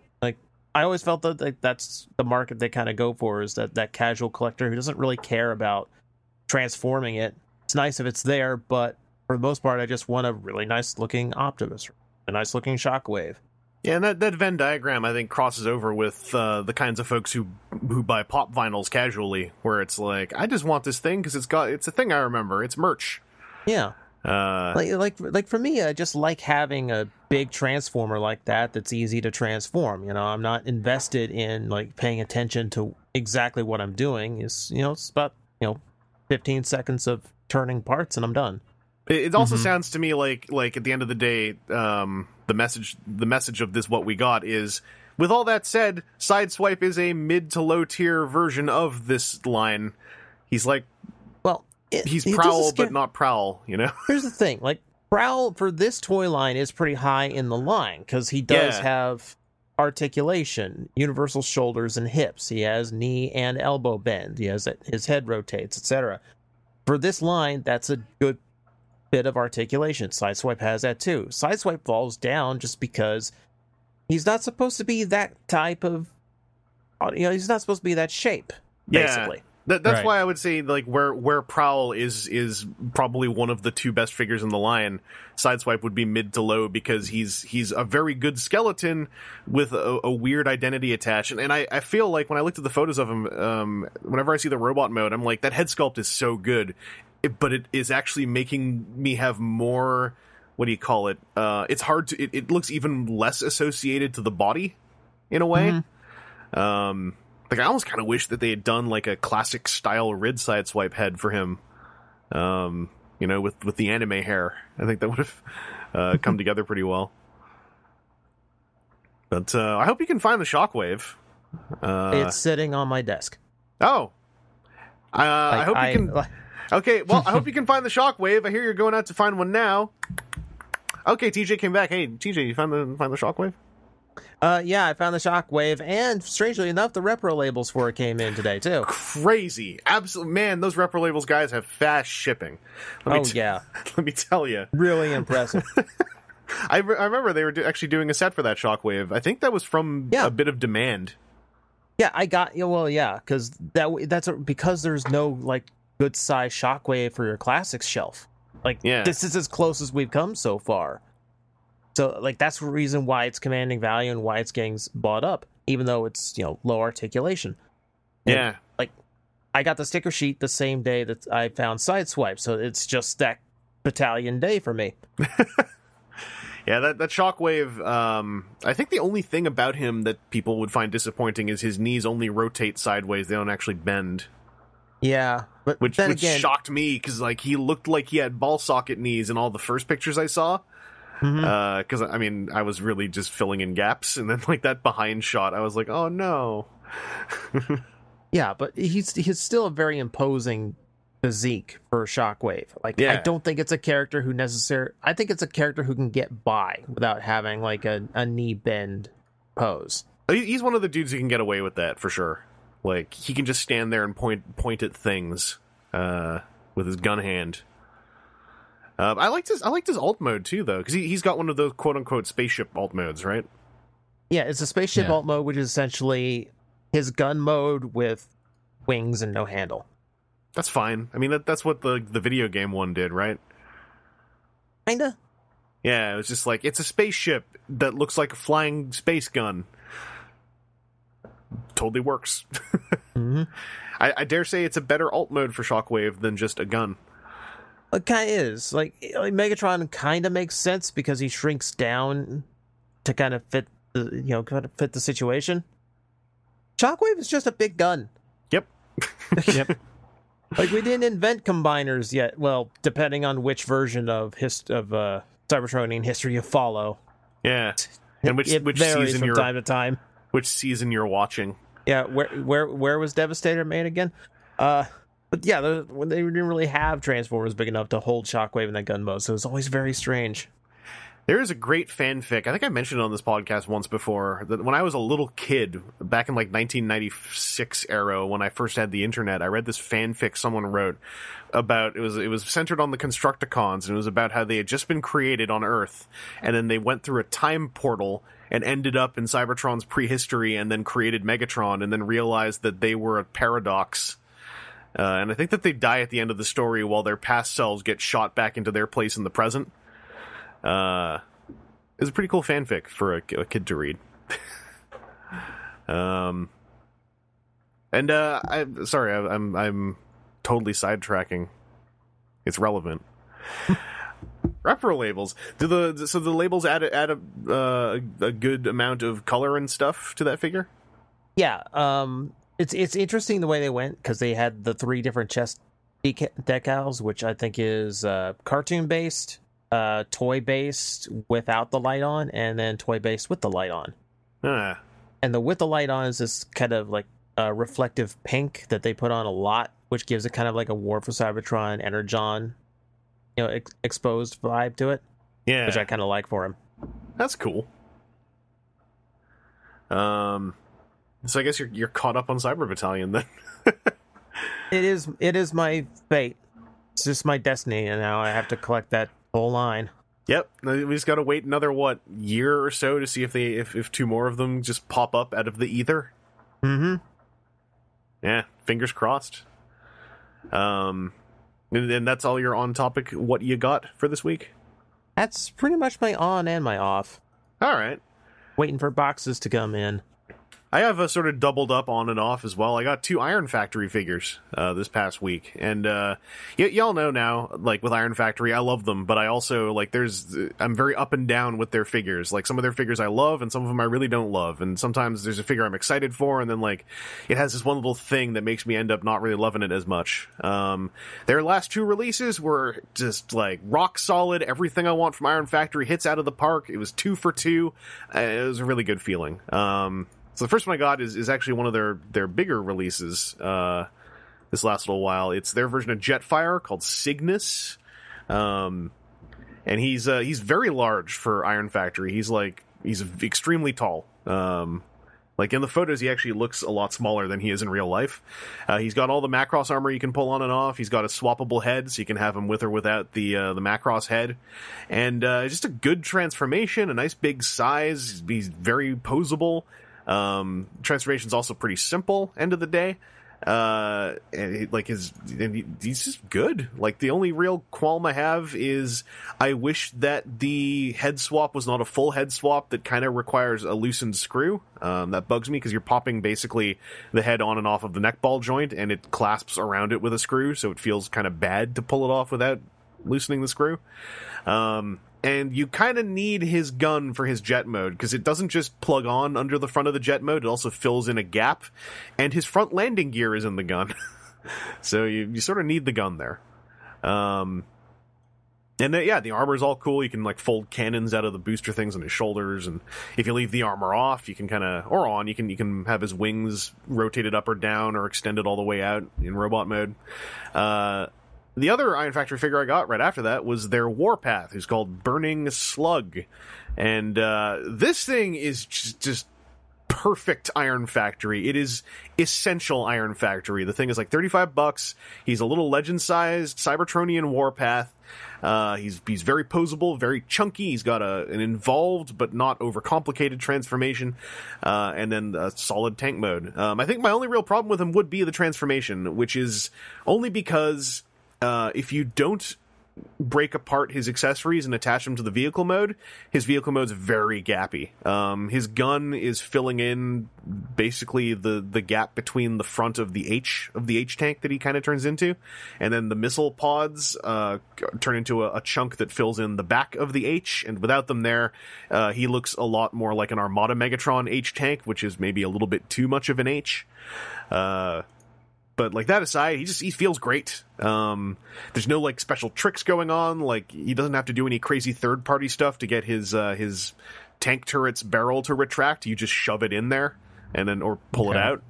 I always felt that like, that's the market they kind of go for is that that casual collector who doesn't really care about transforming it. It's nice if it's there, but for the most part, I just want a really nice looking Optimus, a nice looking Shockwave.
Yeah, and that, that Venn diagram I think crosses over with uh, the kinds of folks who who buy pop vinyls casually, where it's like, I just want this thing because it's got it's a thing I remember. It's merch.
Yeah,
Uh,
like like like for me, I just like having a big transformer like that that's easy to transform. You know, I'm not invested in like paying attention to exactly what I'm doing. Is you know, it's about you know, 15 seconds of turning parts and I'm done.
It, it also
Mhm.
sounds to me like like at the end of the day, um, the message the message of this what we got is. With all that said, Sideswipe is a mid to low tier version of this line. He's like
Well, it,
he's
it
prowl,
scare-
but not prowl. You know.
Here's the thing, like Prowl for this toy line is pretty high in the line because he does
Yeah.
have articulation, universal shoulders and hips. He has knee and elbow bend. He has his head rotates, etc. For this line, that's a good bit of articulation. Sideswipe has that too. Sideswipe falls down just because he's not supposed to be that type of you know, he's not supposed to be that shape,
Yeah. That, that's
Right.
why I would say like where where Prowl is is probably one of the two best figures in the line. Sideswipe would be mid to low because he's he's a very good skeleton with a, a weird identity attached. And, and I, I feel like when I looked at the photos of him, um, whenever I see the robot mode, I'm like that head sculpt is so good, it, but it is actually making me have more. What do you call it? Uh, it's hard to. It, it looks even less associated to the body, in a way. Um, like I almost kind of wish that they had done like a classic style Rid Sideswipe head for him. Um, you know, with with the anime hair, I think that would have uh, come together pretty well. But uh, I hope you can find the Shockwave. Uh,
it's sitting on my desk.
oh, uh, I
Like,
hope you can.
like-
Okay, well, I hope you can find the Shockwave. I hear you're going out to find one now. Okay, TJ came back. Hey, TJ, you found the find the Shockwave?
Uh, yeah, I found the Shockwave, and strangely enough, the repro labels for it came in today too.
Crazy, absolute man. Those repro labels guys have fast shipping. Let me
Oh
t-
yeah,
let me tell you.
really impressive.
I, re- I remember they were do- actually doing a set for that Shockwave. I think that was from
Yeah.
a bit of demand.
yeah, I got yeah, well, yeah, because that that's a, because there's no like good size Shockwave for your classics shelf. Like
Yeah.
this is as close as we've come so far. So like that's the reason why it's commanding value and why it's getting bought up, even though it's you know low articulation. And,
Yeah,
like I got the sticker sheet the same day that I found Sideswipe, so it's just that battalion day for me.
yeah. That that Shockwave. Um, I think the only thing about him that people would find disappointing is his knees only rotate sideways; they don't actually bend.
Yeah, but
Which which
again,
shocked me because like he looked like he had ball socket knees in all the first pictures I saw. Because I mean, I was really just filling in gaps, and then like that behind shot, I was like, oh no.
Yeah, but he's he's still a very imposing physique for Shockwave. Like I don't think it's a character who necessary. I think it's a character who can get by without having like a, a knee bend pose.
He's one of the dudes who can get away with that for sure. Like he can just stand there and point point at things uh, with his gun hand. Uh, I liked his I liked his alt mode too though because he he's got one of those quote unquote spaceship alt modes, right?
Yeah, it's a spaceship
Yeah.
alt mode, which is essentially his gun mode with wings and no handle.
That's fine. I mean that that's what the the video game one did, right?
Kinda.
Yeah, it was just like it's a spaceship that looks like a flying space gun. Totally works.
hmm
I, I dare say it's a better alt mode for Shockwave than just a gun.
It kind of is like, like Megatron kind of makes sense because he shrinks down to kind of fit the you know kind of fit the situation. Shockwave is just a big gun.
Yep.
Yep.
Like we didn't invent combiners yet. Well, depending on which version of hist of uh, Cybertronian history you follow,
Yeah. And which
it
which
varies
season
from
you're
time to time.
which season you're watching.
Yeah, where where where was Devastator made again? Uh, but yeah, there- when they didn't really have Transformers big enough to hold Shockwave in that gun mode, so it was always very strange.
There is a great fanfic. I think I mentioned on this podcast once before that when I was a little kid, back in like 1996 era, when I first had the internet, I read this fanfic someone wrote about it was it was centered on the Constructicons and it was about how they had just been created on Earth and then they went through a time portal and ended up in Cybertron's prehistory and then created Megatron and then realized that they were a paradox. Uh, and I think that they die at the end of the story while their past selves get shot back into their place in the present. Uh, it's a pretty cool fanfic for a, a kid to read. um, and uh, I sorry, I, I'm I'm totally sidetracking. It's relevant. Repro labels. Do the so the labels add add a uh, a good amount of color and stuff to that figure?
Yeah, um, it's it's interesting the way they went because they had the three different chest deca- decals, which I think is uh, cartoon based, uh, toy based without the light on, and then toy based with the light on.
Ah,
And the with the light on is this kind of like uh, reflective pink that they put on a lot, which gives it kind of like a War for Cybertron, Energon, you know, ex- exposed vibe to it,
yeah,
which I kind of like for him.
That's cool. Um, so I guess you're you're caught up on Cyber Battalion then.
It is it is my fate. It's just my destiny, and now I have to collect that whole line.
Yep, we just got to wait another what year or so to see if they if, if two more of them just pop up out of the ether.
Mm-hmm.
Yeah, fingers crossed. Um, and, and that's all your on topic. What you got for this week?
That's pretty much my on and my off.
All right,
Waiting for boxes to come in.
I have a sort of doubled up on and off as well. I got two Iron Factory figures uh, this past week, and uh, y- y'all know now, like with Iron Factory, I love them, but I also like there's I'm very up and down with their figures. Like some of their figures I love, and some of them I really don't love. And sometimes there's a figure I'm excited for, and then like it has this one little thing that makes me end up not really loving it as much. Um, their last two releases were just like rock solid. Everything I want from Iron Factory hits out of the park. It was two for two. Uh, it was a really good feeling. Um, so the first one I got is, is actually one of their their bigger releases. Uh, this last little while, it's their version of Jetfire called Cygnus, um, and he's uh, he's very large for Iron Factory. He's like he's extremely tall. Um, like in the photos, he actually looks a lot smaller than he is in real life. Uh, he's got all the Macross armor you can pull on and off. He's got a swappable head, so you can have him with or without the uh, the Macross head, and uh, just a good transformation, a nice big size. He's very posable. Um, transformation's also pretty simple. End of the day, uh, and like his, and he, he's just good. Like the only real qualm I have is I wish that the head swap was not a full head swap that kind of requires a loosened screw. Um, that bugs me because you're popping basically the head on and off of the neck ball joint, and it clasps around it with a screw, so it feels kind of bad to pull it off without loosening the screw. Um, and you kind of need his gun for his jet mode because it doesn't just plug on under the front of the jet mode; it also fills in a gap, and his front landing gear is in the gun, so you you sort of need the gun there. Um, and then, yeah, the armor is all cool. You can like fold cannons out of the booster things on his shoulders, and if you leave the armor off, you can kind of or on, you can you can have his wings rotated up or down or extended all the way out in robot mode. Uh, the other Iron Factory figure I got right after that was their Warpath, who's called Burning Slug. And uh, this thing is just, just perfect Iron Factory. It is essential Iron Factory. The thing is like 35 bucks. He's a little legend sized Cybertronian Warpath. Uh, he's he's very posable, very chunky. He's got a an involved but not overcomplicated transformation, uh, and then a solid tank mode. Um, I think my only real problem with him would be the transformation, which is only because uh, if you don't break apart his accessories and attach them to the vehicle mode, his vehicle mode's very gappy. Um, his gun is filling in basically the the gap between the front of the H of the H tank that he kind of turns into, and then the missile pods uh, turn into a, a, chunk that fills in the back of the H. And without them there, uh, he looks a lot more like an Armada Megatron H tank, which is maybe a little bit too much of an H. Uh, but like that aside, he just he feels great. Um, there's no like special tricks going on. Like he doesn't have to do any crazy third party stuff to get his uh, his tank turret's barrel to retract. You just shove it in there and then or pull okay. it out.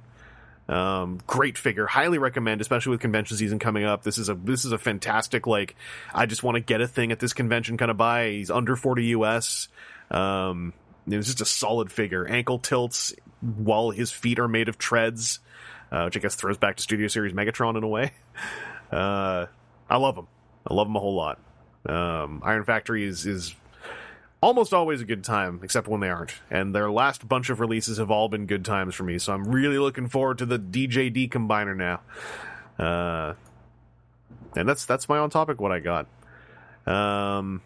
Um, great figure, highly recommend, especially with convention season coming up. This is a this is a fantastic like I just want to get a thing at this convention kind of buy. He's under 40 US. Um, it's just a solid figure. Ankle tilts while his feet are made of treads uh, which I guess throws back to Studio Series Megatron in a way. Uh, I love them. I love them a whole lot. Um, Iron Factory is is almost always a good time, except when they aren't. And their last bunch of releases have all been good times for me. So I'm really looking forward to the DJD combiner now. Uh, and that's that's my on topic. What I got. Um,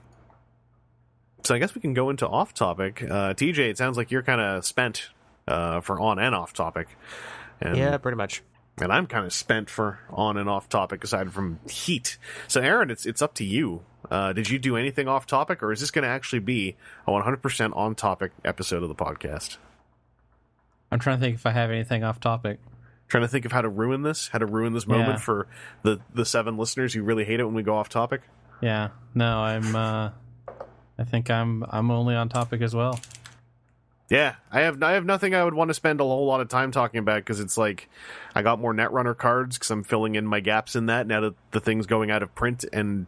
so I guess we can go into off topic. Uh, TJ, it sounds like you're kind of spent uh, for on and off topic.
And, yeah, pretty much.
And I'm kind of spent for on and off topic aside from heat. So, Aaron, it's it's up to you. Uh, did you do anything off topic, or is this going to actually be a 100% on topic episode of the podcast?
I'm trying to think if I have anything off topic.
Trying to think of how to ruin this, how to ruin this moment yeah. for the the seven listeners who really hate it when we go off topic.
Yeah, no, I'm. uh I think I'm I'm only on topic as well.
Yeah, I have I have nothing I would want to spend a whole lot of time talking about because it's like I got more Netrunner cards because I'm filling in my gaps in that now that the thing's going out of print and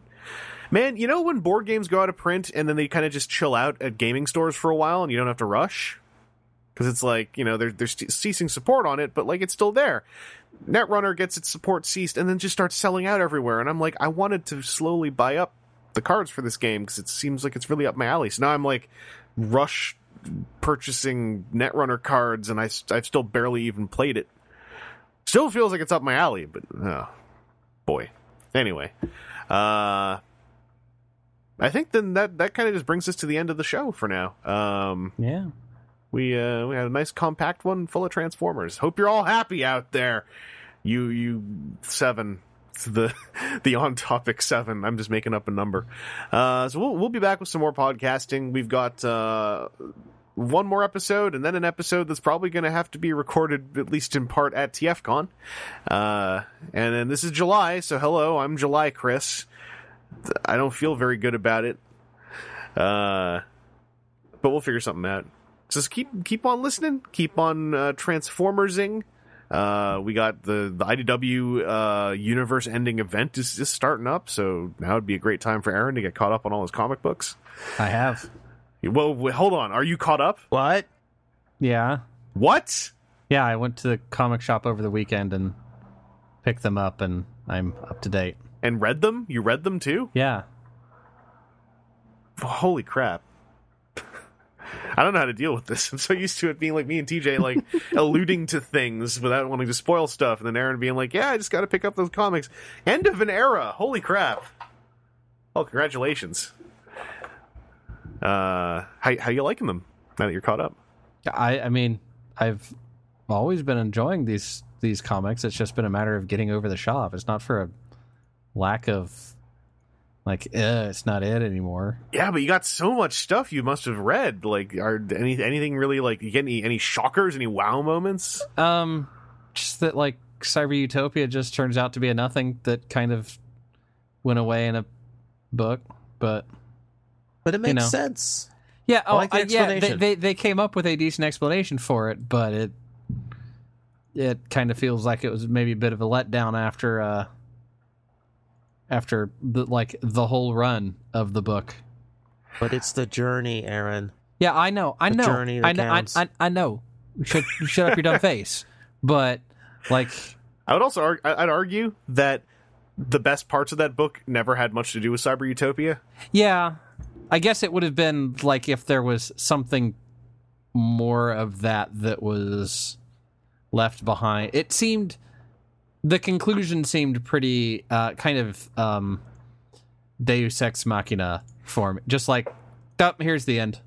man, you know when board games go out of print and then they kind of just chill out at gaming stores for a while and you don't have to rush. because it's like you know they're they're ceasing support on it, but like it's still there. Netrunner gets its support ceased and then just starts selling out everywhere, and I'm like, I wanted to slowly buy up the cards for this game because it seems like it's really up my alley. So now I'm like rush purchasing Netrunner cards, and I, I've still barely even played it. Still feels like it's up my alley, but oh boy. Anyway, uh, I think then that that kind of just brings us to the end of the show for now. Um,
Yeah.
we uh, we had a nice compact one full of Transformers. Hope you're all happy out there. You you seven the the on topic seven. I'm just making up a number. Uh, so we'll we'll be back with some more podcasting. We've got uh, one more episode and then an episode that's probably going to have to be recorded at least in part at TFCon. Uh, and then this is July, so hello, I'm July Chris. I don't feel very good about it. Uh, but we'll figure something out just keep keep on listening, keep on uh, transformersing. Uh, we got the the IDW uh, universe ending event is just starting up, so now would be a great time for Aaron to get caught up on all his comic books.
I have.
Well, wait, hold on, are you caught up?
What?
Yeah.
What?
Yeah, I went to the comic shop over the weekend and picked them up and I'm up to date.
And read them? You read them too?
Yeah.
Holy crap! I don't know how to deal with this. I'm so used to it being like me and TJ like alluding to things without wanting to spoil stuff, and then Aaron being like, "Yeah, I just got to pick up those comics." End of an era. Holy crap! Oh, congratulations. Uh, how how you liking them now that you're caught up?
I I mean, I've always been enjoying these these comics. It's just been a matter of getting over the shop. It's not for a lack of like uh, it's not it anymore.
Yeah, but you got so much stuff you must have read. Like, are any anything really like you get any any shockers, any wow moments?
Um just that like Cyber Utopia just turns out to be a nothing that kind of went away in a book, but
But it makes
know.
sense.
Yeah, oh,
like the
I- yeah. They, they they came up with a decent explanation for it, but it it kind of feels like it was maybe a bit of a letdown after uh after the like the whole run of the book.
But it's the journey, Aaron.
Yeah, I know, I
The
know,
journey that
I know, I,
counts.
I, I know. Shut shut up your dumb face. But like,
I would also arg- I'd argue that the best parts of that book never had much to do with Cyber Utopia.
yeah, I guess it would have been like if there was something more of that that was left behind. It seemed the conclusion seemed pretty uh, kind of um, Deus Ex Machina form. Just like, oh, here's the end.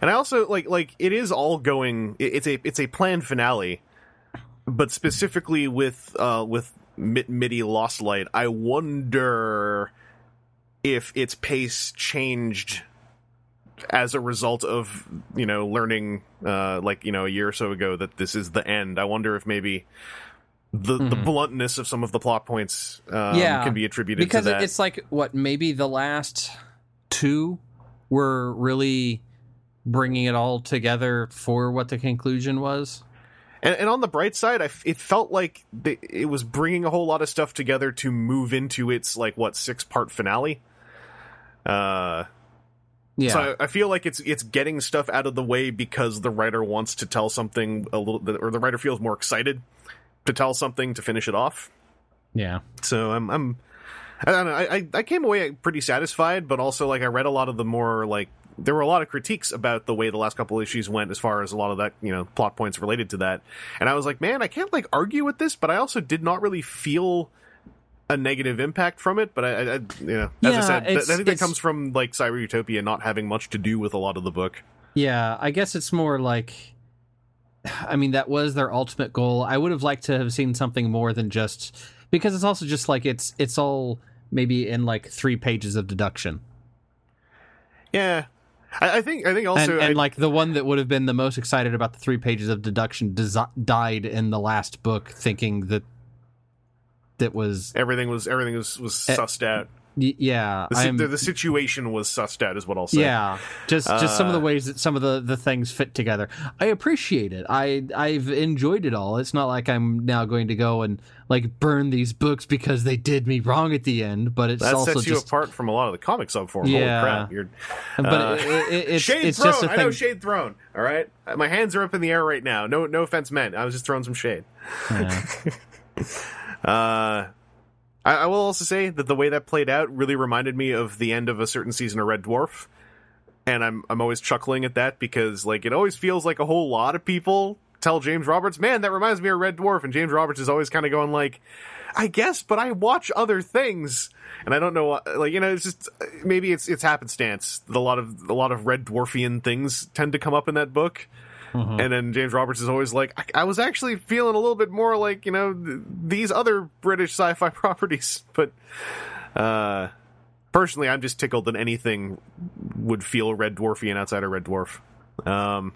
And I also like like it is all going. It's a it's a planned finale, but specifically with uh with Mid- Midi Lost Light, I wonder if its pace changed as a result of you know learning uh like you know a year or so ago that this is the end. I wonder if maybe. The, the bluntness of some of the plot points um,
Yeah,
can be attributed
because
to that.
it's like what maybe the last two were really bringing it all together for what the conclusion was.
And, and on the bright side, I f it felt like the, it was bringing a whole lot of stuff together to move into its like what six part finale. Uh,
Yeah,
so I, I feel like it's it's getting stuff out of the way because the writer wants to tell something a little, or the writer feels more excited to tell something to finish it off.
yeah.
So I'm I'm I don't know. I I- came away pretty satisfied, but also like I read a lot of the more like there were a lot of critiques about the way the last couple issues went as far as a lot of that you know plot points related to that, and I was like, man, I can't like argue with this, but I also did not really feel a negative impact from it. But I, I, you know, as I said, th- I think that comes from like Cyber Utopia not having much to do with a lot of the book.
Yeah, I guess it's more like I mean that was their ultimate goal. I would have liked to have seen something more than just because it's also just like it's it's all maybe in like 3 pages of deduction.
Yeah. I, I think I think also
and, and
I-
like the one that would have been the most excited about the 3 pages of deduction desi- died in the last book thinking that that was
everything was everything was was
Eh,
sussed out.
Y- yeah,
The, the, the situation was sussed out, is what I'll say.
Yeah, just just some of the
Uh,
ways that some of the, the things fit together. I appreciate it. I I've enjoyed it all. It's not like I'm now going to go and like burn these books because they did me wrong at the end. But it's
That
also
sets you
just
apart from a lot of the comic subforms.
Yeah.
Holy crap! You're,
but
uh,
it, it, it's
Shade
it's
thrown.
just a
I know shade thrown. All right, Uh, my hands are up in the air right now. No, no offense meant. I was just throwing some shade.
Yeah.
Uh, I, I will also say that the way that played out really reminded me of the end of a certain season of Red Dwarf, and I'm I'm always chuckling at that because like it always feels like a whole lot of people tell James Roberts, "Man, that reminds me of Red Dwarf," and James Roberts is always kind of going like, "I guess, but I watch other things." And I don't know, what- like you know, it's just uh, maybe it's it's happenstance. A lot of a lot of Red Dwarfian things tend to come up in that book, and then James Roberts is always like, I, I was actually feeling a little bit more like, you know, th- these other British sci fi properties. But uh, personally, I'm just tickled that anything would feel Red Dwarfian outside of Red Dwarf. Um,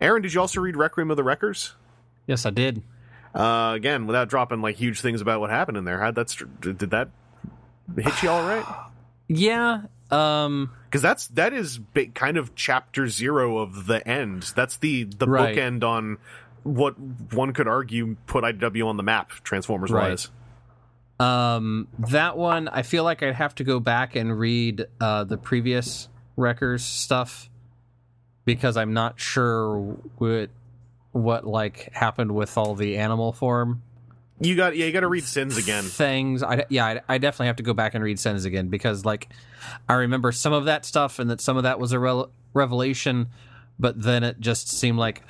Aaron, did you also read Requiem of the Wreckers?
yes, I did.
Uh, again, without dropping like huge things about what happened in there, how'd that did that hit you all right?
Yeah. Um.
Because that's that is kind of chapter zero of the end. That's the the
Right.
bookend on what one could argue put IDW on the map, Transformers
Right.
wise.
Um. That one, I feel like I'd have to go back and read uh the previous Wreckers stuff because I'm not sure what what like happened with all the animal form
You got yeah, you got to read Sins again.
things. I yeah, I, I definitely have to go back and read Sins again because like I remember some of that stuff and that some of that was a rel revelation, but then it just seemed like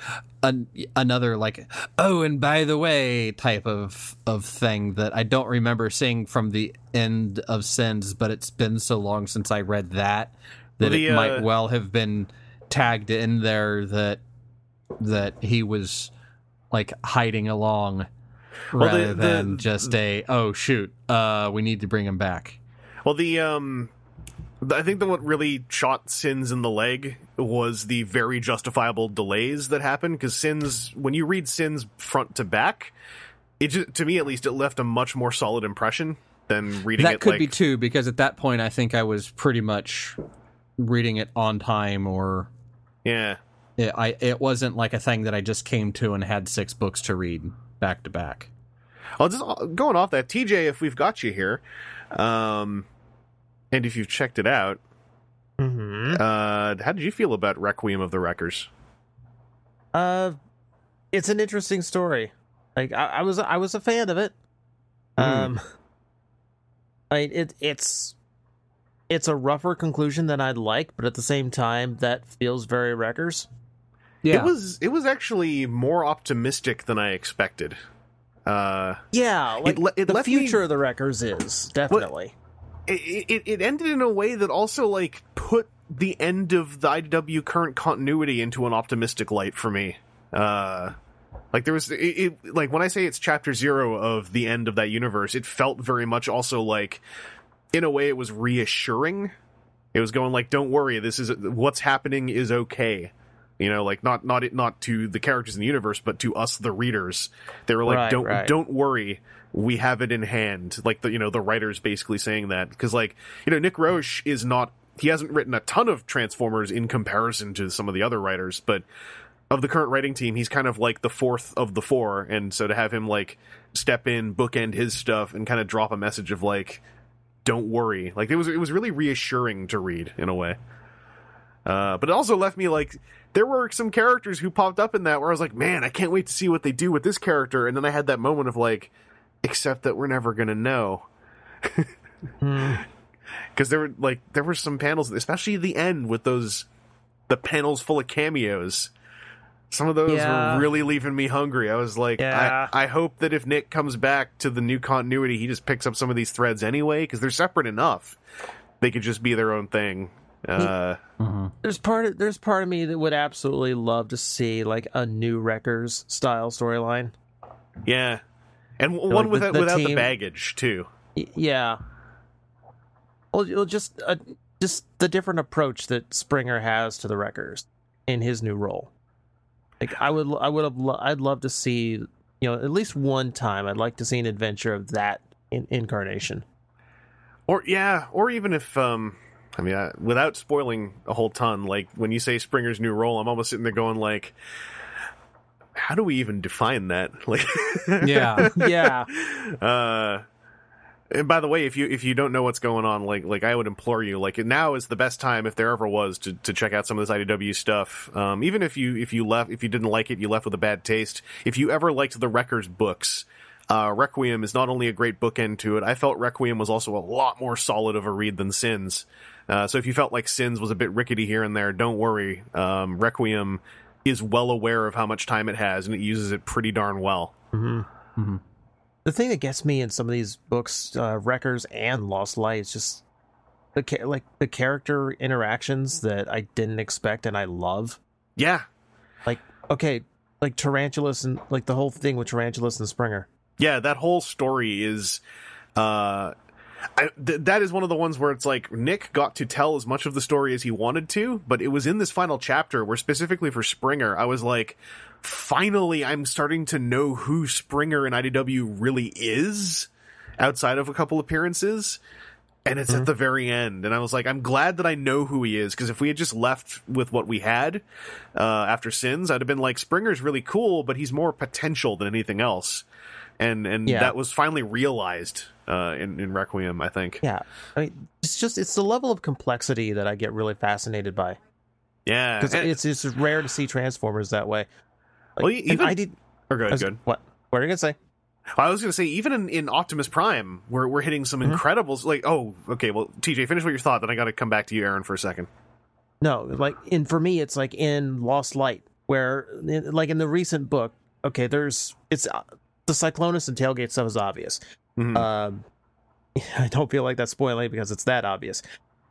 an, another like oh and by the way type of of thing that I don't remember seeing from the end of Sins, but it's been so long since I read that that
The,
it
uh,
might well have been tagged in there that that he was like hiding along
Well, the-
rather
the-
than just a oh shoot uh we need to bring him back
Well, the um, I think that what really shot Sins in the leg was the very justifiable delays that happened. Because Sins, when you read Sins front to back, it just, to me at least it left a much more solid impression than reading
that
it
could
like
be too because at that point i think i was pretty much reading it on time or
yeah.
it, i it wasn't like a thing that i just came to and had six books to read back to back
I'll just going off that TJ. If we've got you here, um, and if you've checked it out,
Mm-hmm.
uh, how did you feel about Requiem of the Wreckers?
Uh, it's an interesting story. Like I, I was, I was a fan of it. Um, I it it's it's a rougher conclusion than I'd like, but at the same time, that feels very Wreckers.
Yeah
It was it was actually more optimistic than I expected. Uh,
Yeah, like
le- it
the
left me-
future of the Wreckers is definitely.
it, it it ended in a way that also like put the end of the IDW current continuity into an optimistic light for me. Uh, like there was it, it like when I say it's chapter zero of the end of that universe, it felt very much also like in a way it was reassuring. It was going like, "Don't worry, this is what's happening is okay." You know, like not not it not to the characters in the universe, but to us the readers. They were like,
Right,
"Don't
right.
don't worry, we have it in hand." Like the you know the writers basically saying that because like you know Nick Roche is not he hasn't written a ton of Transformers in comparison to some of the other writers, but of the current writing team, he's kind of like the fourth of the four, and so to have him like step in, bookend his stuff, and kind of drop a message of like, "Don't worry," like it was it was really reassuring to read in a way. Uh, but it also left me like there were some characters who popped up in that where I was like, "Man, I can't wait to see what they do with this character," and then I had that moment of like, "Except that we're never gonna know." because there were like there were some panels, especially the end with those the panels full of cameos. Some of those
Yeah.
were really leaving me hungry. I was like,
Yeah.
I, I hope that if Nick comes back to the new continuity, he just picks up some of these threads anyway because they're separate enough. They could just be their own thing. Uh,
There's part of there's part of me that would absolutely love to see like a new Wreckers style storyline.
yeah, and w-
Like
one
the-
without
the
without the baggage too.
Y- Yeah. Well, you'll just uh, just the different approach that Springer has to the Wreckers in his new role. Like I would, I would have, lo- I'd love to see, you know, at least one time. I'd like to see an adventure of that in- incarnation.
Or yeah, or even if um, I mean, uh, without spoiling a whole ton, like when you say Springer's new role, I'm almost sitting there going like, how do we even define that? Like,
Yeah.
yeah.
uh, and by the way, if you if you don't know what's going on, like like I would implore you, like now is the best time if there ever was to, to check out some of this IDW stuff. Um, even if you if you left if you didn't like it, you left with a bad taste. If you ever liked the Wreckers books, uh, Requiem is not only a great bookend to it. I felt Requiem was also a lot more solid of a read than Sins. Uh, so if you felt like Sins was a bit rickety here and there, don't worry. Um, Requiem is well aware of how much time it has, and it uses it pretty darn well.
The thing that gets me in some of these books, uh, Wreckers and Lost Light, is just the cha- like the character interactions that I didn't expect and I love.
Yeah,
Like, okay, like Tarantulas and like the whole thing with Tarantulas and Springer.
yeah that whole story is uh I, th- that is one of the ones where it's like Nick got to tell as much of the story as he wanted to, but it was in this final chapter where specifically for Springer, I was like, finally, I'm starting to know who Springer in IDW really is outside of a couple appearances. And it's at the very end. And I was like, I'm glad that I know who he is because if we had just left with what we had uh, after Sins, I'd have been like, Springer's really cool, but he's more potential than anything else. And and
Yeah.
that was finally realized uh, in, in Requiem, I think.
Yeah, I mean, it's just it's the level of complexity that I get really fascinated by
Yeah.
because it's it's rare to see Transformers that way. Like,
Well, even-
I did.
or go
I
ahead,
was-
good.
What? What are you gonna say?
I was going to say, even in, in Optimus Prime, we're, we're hitting some
Mm-hmm.
incredibles. Like, oh, okay, well, TJ, finish what your thought, then I got to come back to you, Aaron, for a second.
No, like in for me, it's like in Lost Light, where like in the recent book, okay, there's it's the Cyclonus and Tailgate stuff is obvious.
Mhm.
Um, I don't feel like that's spoiling because it's that obvious.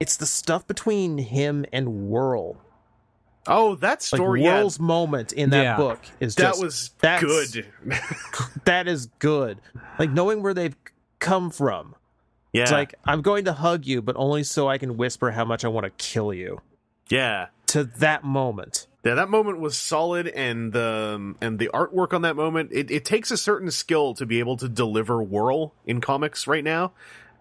It's the stuff between him and Whirl.
oh, that
Like
story, yeah,
Whirl's moment in that
Yeah.
book is
that
just
was
that's-
good.
that is good. Like knowing where they've come from.
yeah,
It's like I'm going to hug you, but only so I can whisper how much I want to kill you.
yeah.
To that moment.
Yeah, that moment was solid, and the um, and the artwork on that moment. It, it takes a certain skill to be able to deliver Whirl in comics right now,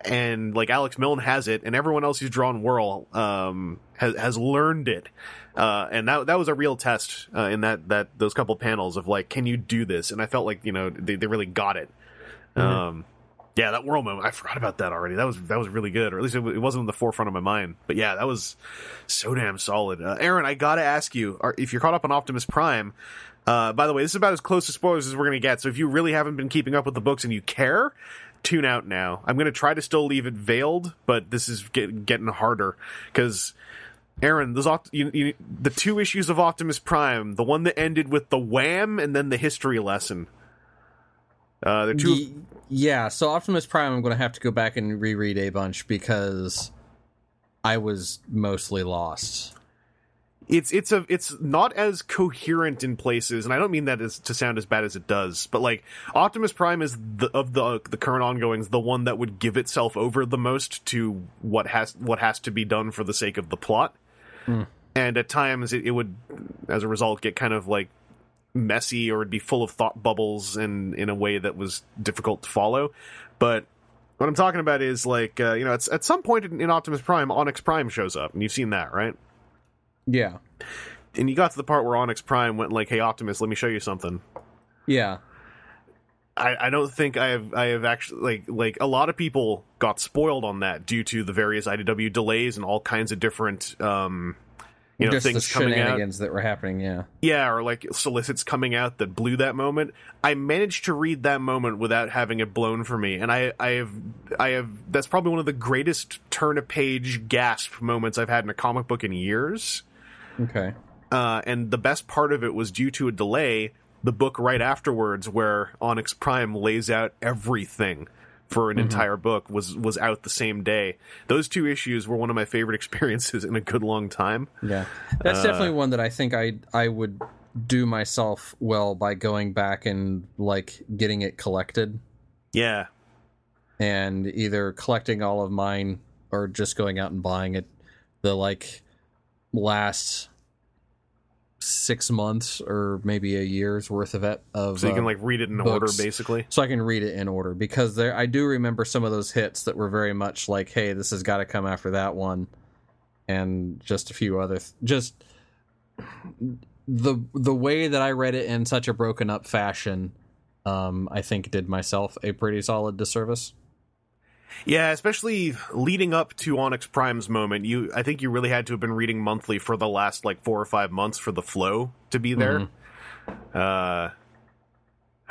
and like Alex Milne has it, and everyone else who's drawn Whirl um, has has learned it, uh, and that that was a real test uh, in that that those couple panels of like, can you do this? And I felt like you know they they really got it. Um, yeah, that Whirl moment, I forgot about that already. That was that was really good, or at least it, it wasn't in the forefront of my mind. But yeah, that was so damn solid. Uh, Aaron, I gotta ask you, are, if you're caught up on Optimus Prime. Uh, by the way, this is about as close to spoilers as we're gonna get. So if you really haven't been keeping up with the books and you care, tune out now. I'm gonna try to still leave it veiled, but this is get, getting harder because. Aaron, those you, you, the two issues of Optimus Prime, the one that ended with the wham and then the history lesson. Uh, the two.
Ye- yeah, so Optimus Prime, I'm going to have to go back and reread a bunch because I was mostly lost.
it's it's a it's not as coherent in places, and I don't mean that as to sound as bad as it does, but like Optimus Prime is the of the the current ongoings the one that would give itself over the most to what has what has to be done for the sake of the plot, and at times it, it would, as a result, get kind of like messy or it'd be full of thought bubbles and in a way that was difficult to follow, but. What I'm talking about is like uh, you know, it's at some point in, in Optimus Prime, Onyx Prime shows up, and you've seen that, right?
Yeah.
and you got to the part where Onyx Prime went like, "Hey Optimus, let me show you something."
Yeah.
I, I don't think I have I have actually like like a lot of people got spoiled on that due to the various IDW delays and all kinds of different um you know
Just the
things coming out.
that were happening, yeah.
Yeah, or like solicits coming out that blew that moment. I managed to read that moment without having it blown for me, and I, I have, I have. That's probably one of the greatest turn a page gasp moments I've had in a comic book in years.
Okay.
uh, and the best part of it was due to a delay. The book right afterwards, where Onyx Prime lays out everything for an mm-hmm. entire book, was was out the same day. Those two issues were one of my favorite experiences in a good long time.
Yeah. That's uh, definitely one that I think I I would do myself well by going back and like getting it collected
Yeah,
and either collecting all of mine or just going out and buying it the like last six months or maybe a year's worth of it of
So you can
uh,
like read it in
books.
order, basically.
so I can read it in order because there I do remember some of those hits that were very much like, hey, this has got to come after that one, and just a few other th- just the the way that I read it in such a broken up fashion, um, I think did myself a pretty solid disservice.
Yeah, especially leading up to Onyx Prime's moment, you I think you really had to have been reading monthly for the last like four or five months for the flow to be there. Uh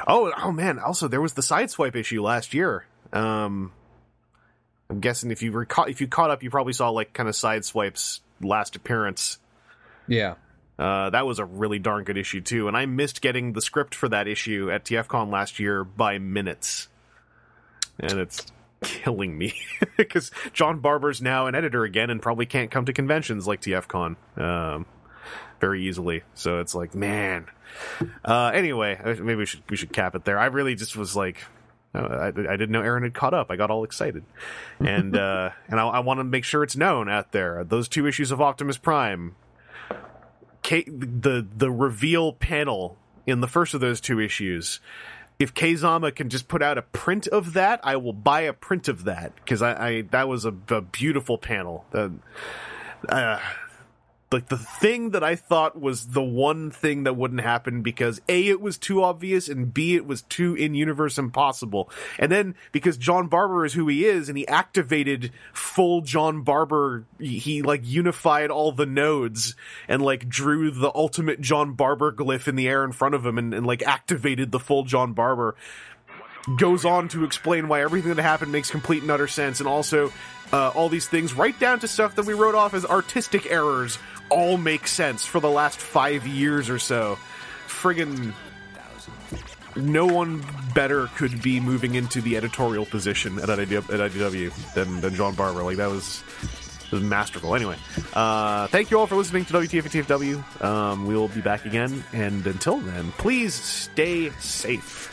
oh, oh man! Also, there was the sideswipe issue last year. Um, I'm guessing if you were caught, if you caught up, you probably saw like kind of sideswipe's last appearance.
Yeah,
Uh, that was a really darn good issue too, and I missed getting the script for that issue at TFCon last year by minutes, and it's killing me because John Barber's now an editor again and probably can't come to conventions like TFCon um, very easily. So it's like, man. Uh, anyway, maybe we should we should cap it there. I really just was like. uh, I, I didn't know Aaron had caught up. I got all excited, and uh, and I, I want to make sure it's known out there. Those two issues of Optimus Prime, K, the the reveal panel in the first of those two issues. If Kei Zama can just put out a print of that, I will buy a print of that because I, I that was a, a beautiful panel. Uh, like the thing that I thought was the one thing that wouldn't happen because A, it was too obvious, and B, it was too in universe impossible. And then because John Barber is who he is, and he activated full John Barber, he, like unified all the nodes and like drew the ultimate John Barber glyph in the air in front of him and, and like activated the full John Barber goes on to explain why everything that happened makes complete and utter sense, and also uh, all these things, right down to stuff that we wrote off as artistic errors, all make sense for the last five years or so. Friggin' no one better could be moving into the editorial position at IDW, at IDW than, than John Barber. Like that was. Was masterful. Anyway, uh, thank you all for listening to WTF and TFW. Um, we will be back again, and until then, please stay safe.